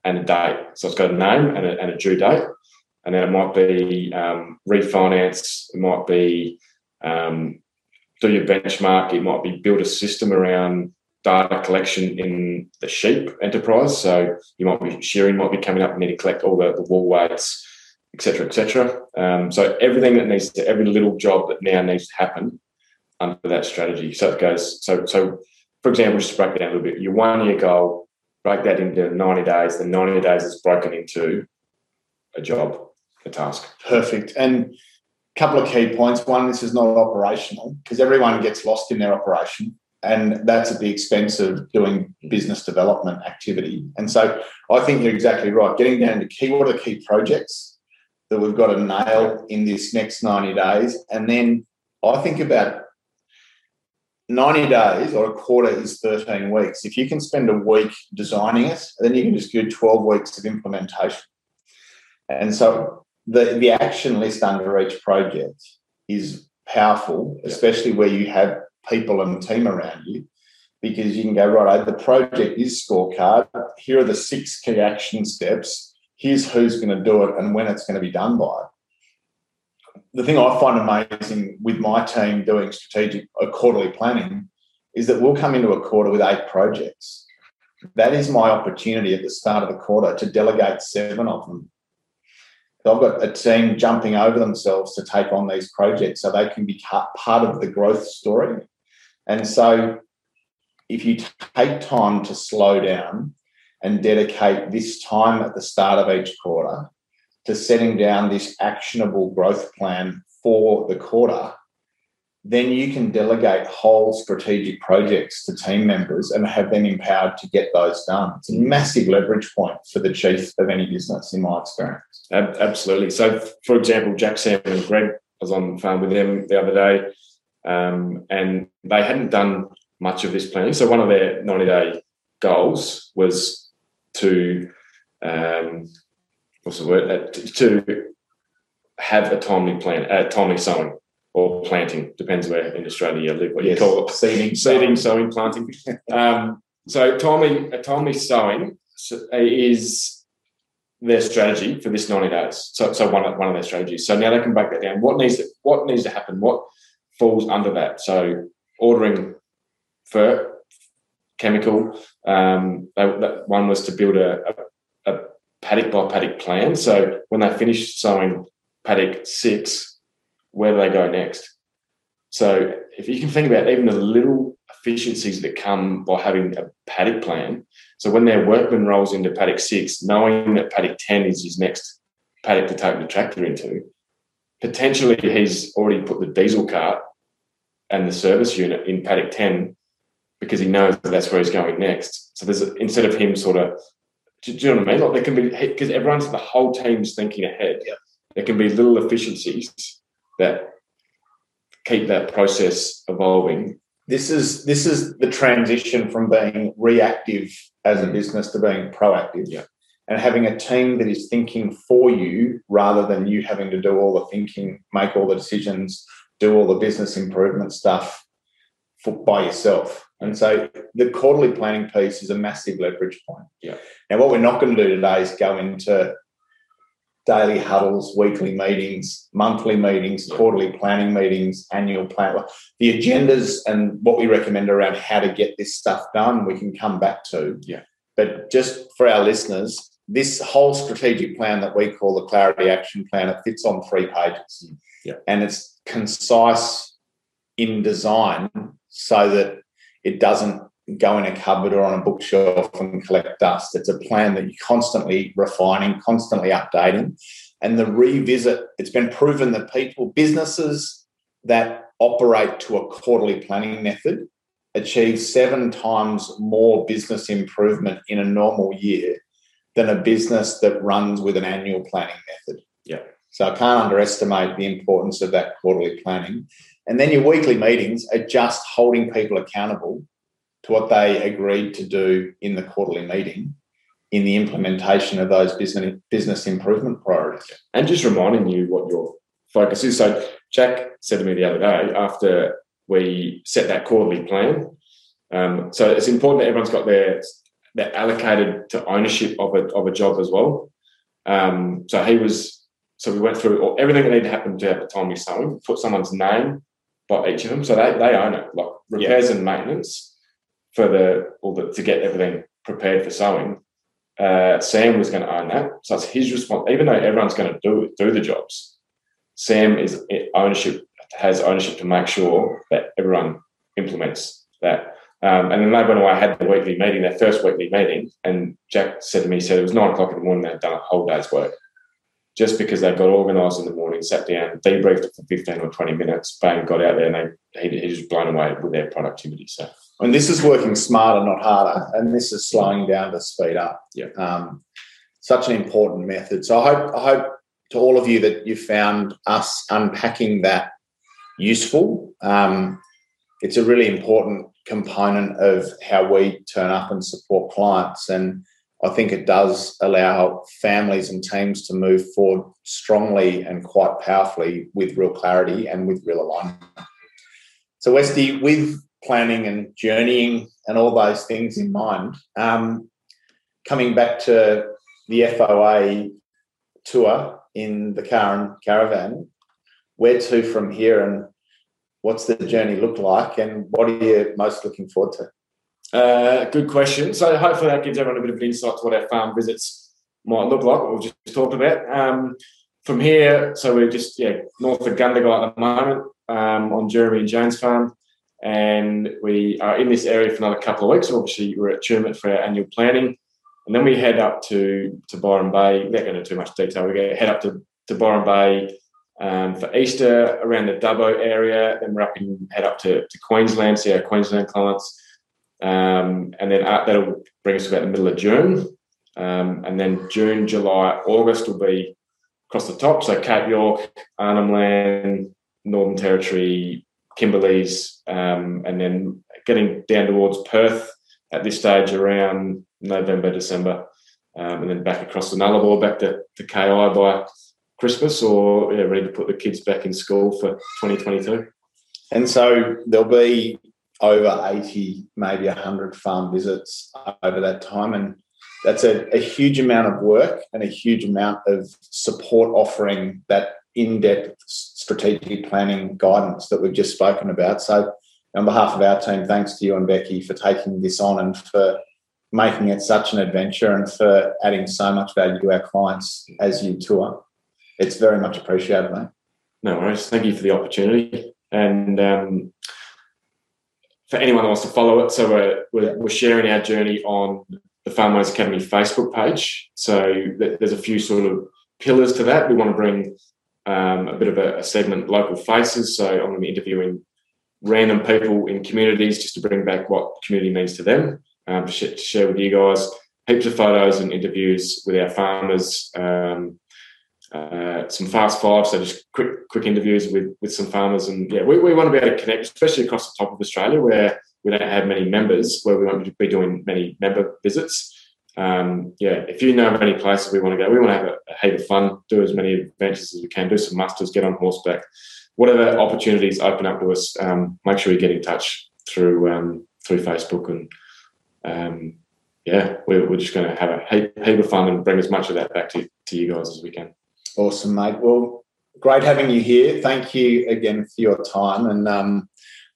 Speaker 3: and a date. So it's got a name and a, and a due date, and then it might be um, refinance. It might be um, do your benchmark. It might be build a system around data collection in the sheep enterprise. So you might be shearing might be coming up and need to collect all the, the wool weights, etc., etc. Um, so everything that needs to every little job that now needs to happen Um, under that strategy. So it goes. So so for example, just break it down a little bit, your one year goal, break that into ninety days. The ninety days is broken into a job, a task.
Speaker 2: Perfect. And a couple of key points. One, this is not operational because everyone gets lost in their operation and that's at the expense of doing business development activity. And so I think you're exactly right. Getting down to key, what are the key projects that we've got to nail in this next 90 days? And then I think about 90 days or a quarter is 13 weeks. If you can spend a week designing it, then you can just do 12 weeks of implementation. And so the, the action list under each project is powerful, especially where you have people and team around you because you can go, right, the project is scorecard. Here are the six key action steps. Here's who's going to do it and when it's going to be done by. The thing I find amazing with my team doing strategic uh, quarterly planning is that we'll come into a quarter with eight projects. That is my opportunity at the start of the quarter to delegate seven of them. So I've got a team jumping over themselves to take on these projects so they can be part of the growth story. And so if you take time to slow down and dedicate this time at the start of each quarter to setting down this actionable growth plan for the quarter, then you can delegate whole strategic projects to team members and have them empowered to get those done. It's a massive leverage point for the chief of any business, in my experience.
Speaker 3: Absolutely. So, for example, Jack, Sam, and Greg, I was on the phone with them the other day, um, and they hadn't done much of this planning. So, one of their 90 day goals was to, um, what's the word, uh, to have a timely plan, a timely sowing or planting, depends where in Australia you live, what yes. you call it.
Speaker 2: Seeding,
Speaker 3: seeding, sowing, planting. um, so timely, a timely sowing is their strategy for this 90 days. So, so one, of, one of their strategies. So now they can break that down. What needs to, what needs to happen? What falls under that? So ordering for chemical. Um, they, one was to build a, a paddock by paddock plan. So when they finish sowing paddock six, where do they go next? So if you can think about even the little efficiencies that come by having a paddock plan. So when their workman rolls into paddock six, knowing that paddock 10 is his next paddock to take the tractor into, potentially he's already put the diesel cart and the service unit in paddock 10 because he knows that that's where he's going next. So there's instead of him sort of, do, do you know what I mean? Like there can be, because everyone's, the whole team's thinking ahead.
Speaker 2: Yeah.
Speaker 3: There can be little efficiencies that keep that process evolving.
Speaker 2: This is this is the transition from being reactive as a mm. business to being proactive.
Speaker 3: Yeah.
Speaker 2: And having a team that is thinking for you rather than you having to do all the thinking, make all the decisions, do all the business improvement stuff for, by yourself. And so the quarterly planning piece is a massive leverage point.
Speaker 3: Yeah.
Speaker 2: Now, what we're not going to do today is go into daily huddles, weekly meetings, monthly meetings, quarterly planning meetings, annual plan. The agendas and what we recommend around how to get this stuff done, we can come back to.
Speaker 3: Yeah.
Speaker 2: But just for our listeners, this whole strategic plan that we call the Clarity Action Plan, it fits on three pages.
Speaker 3: Yeah.
Speaker 2: And it's concise in design so that it doesn't go in a cupboard or on a bookshelf and collect dust. It's a plan that you're constantly refining, constantly updating. And the revisit, it's been proven that people, businesses that operate to a quarterly planning method achieve seven times more business improvement in a normal year than a business that runs with an annual planning method.
Speaker 3: Yeah.
Speaker 2: So I can't underestimate the importance of that quarterly planning. And then your weekly meetings are just holding people accountable to what they agreed to do in the quarterly meeting in the implementation of those business business improvement priorities.
Speaker 3: And just reminding you what your focus is. So Jack said to me the other day after we set that quarterly plan. Um, so it's important that everyone's got their they're allocated to ownership of a of a job as well. Um, so he was so we went through all, everything that needed to happen to have the timely sowing, put someone's name by each of them. So they, they own it, like repairs yeah. and maintenance for the or the, to get everything prepared for sowing. Uh, Sam was going to own that, so it's his response. Even though everyone's going to do do the jobs, Sam is ownership has ownership to make sure that everyone implements that. Um, and then they went away, had the weekly meeting, their first weekly meeting, and Jack said to me, he said it was nine o'clock in the morning, they'd done a whole day's work. Just because they got organised in the morning, sat down, debriefed for 15 or 20 minutes, bang, got out there, and they, he, he was blown away with their productivity. So
Speaker 2: and this is working smarter, not harder, and this is slowing down to speed up.
Speaker 3: Yeah.
Speaker 2: Um, such an important method. So I hope I hope to all of you that you found us unpacking that useful. Um, it's a really important component of how we turn up and support clients, and I think it does allow families and teams to move forward strongly and quite powerfully with real clarity and with real alignment. So, Westy, with planning and journeying and all those things in mind. Um, coming back to the FOA tour in the car and caravan, where to from here and what's the journey look like and what are you most looking forward to?
Speaker 3: Uh, good question. So hopefully that gives everyone a bit of an insight to what our farm visits might look like, what we've just talked about. Um, from here, so we're just yeah north of Gundagai at the moment um, on Jeremy and Jane's farm, and we are in this area for another couple of weeks. Obviously, we're at Tumut for our annual planning, and then we head up to to Byron Bay. Without going into too much detail, we go head up to to Byron Bay um, for Easter around the Dubbo area. Then we're up and head up to, to Queensland, see our Queensland clients. Um, and then uh, that'll bring us about the middle of June. Um, and then June, July, August will be across the top. So Cape York, Arnhem Land, Northern Territory, Kimberleys, um, and then getting down towards Perth at this stage around November, December. Um, and then back across the Nullarbor, back to, to KI by Christmas or yeah, ready to put the kids back in school for 2022.
Speaker 2: And so there'll be over 80, maybe 100 farm visits over that time. And that's a, a huge amount of work and a huge amount of support offering that in depth strategic planning guidance that we've just spoken about. So, on behalf of our team, thanks to you and Becky for taking this on and for making it such an adventure and for adding so much value to our clients as you tour it's very much appreciated, mate.
Speaker 3: No worries. Thank you for the opportunity. And um, for anyone that wants to follow it, so we're, we're, we're sharing our journey on the Farmers Academy Facebook page. So there's a few sort of pillars to that. We want to bring um, a bit of a, a, segment, local faces. So I'm going to be interviewing random people in communities just to bring back what community means to them, um, to, sh- to, share with you guys. Heaps of photos and interviews with our farmers, um, uh, some fast five, so just quick quick interviews with with some farmers, and yeah, we, we want to be able to connect, especially across the top of Australia where we don't have many members, where we won't be doing many member visits. Um, yeah, if you know of any places we want to go, we want to have a, a heap of fun, do as many adventures as we can, do some musters, get on horseback, whatever opportunities open up to us. Um, make sure you get in touch through um, through Facebook and um, yeah, we're, just going to have a heap, heap, of fun and bring as much of that back to, to you guys as we can.
Speaker 2: Awesome, mate. Well, great having you here. Thank you again for your time and um,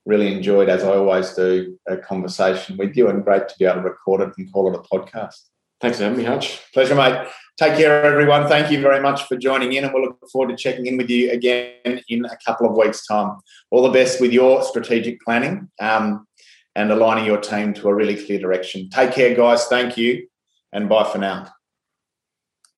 Speaker 2: really enjoyed, as I always do, a conversation with you and great to be able to record it and call it a podcast.
Speaker 3: Thanks for having me, Hutch.
Speaker 2: Pleasure, mate. Take care, everyone. Thank you very much for joining in, and we'll look forward to checking in with you again in a couple of weeks' time. All the best with your strategic planning um, and aligning your team to a really clear direction. Take care, guys. Thank you, and bye for now.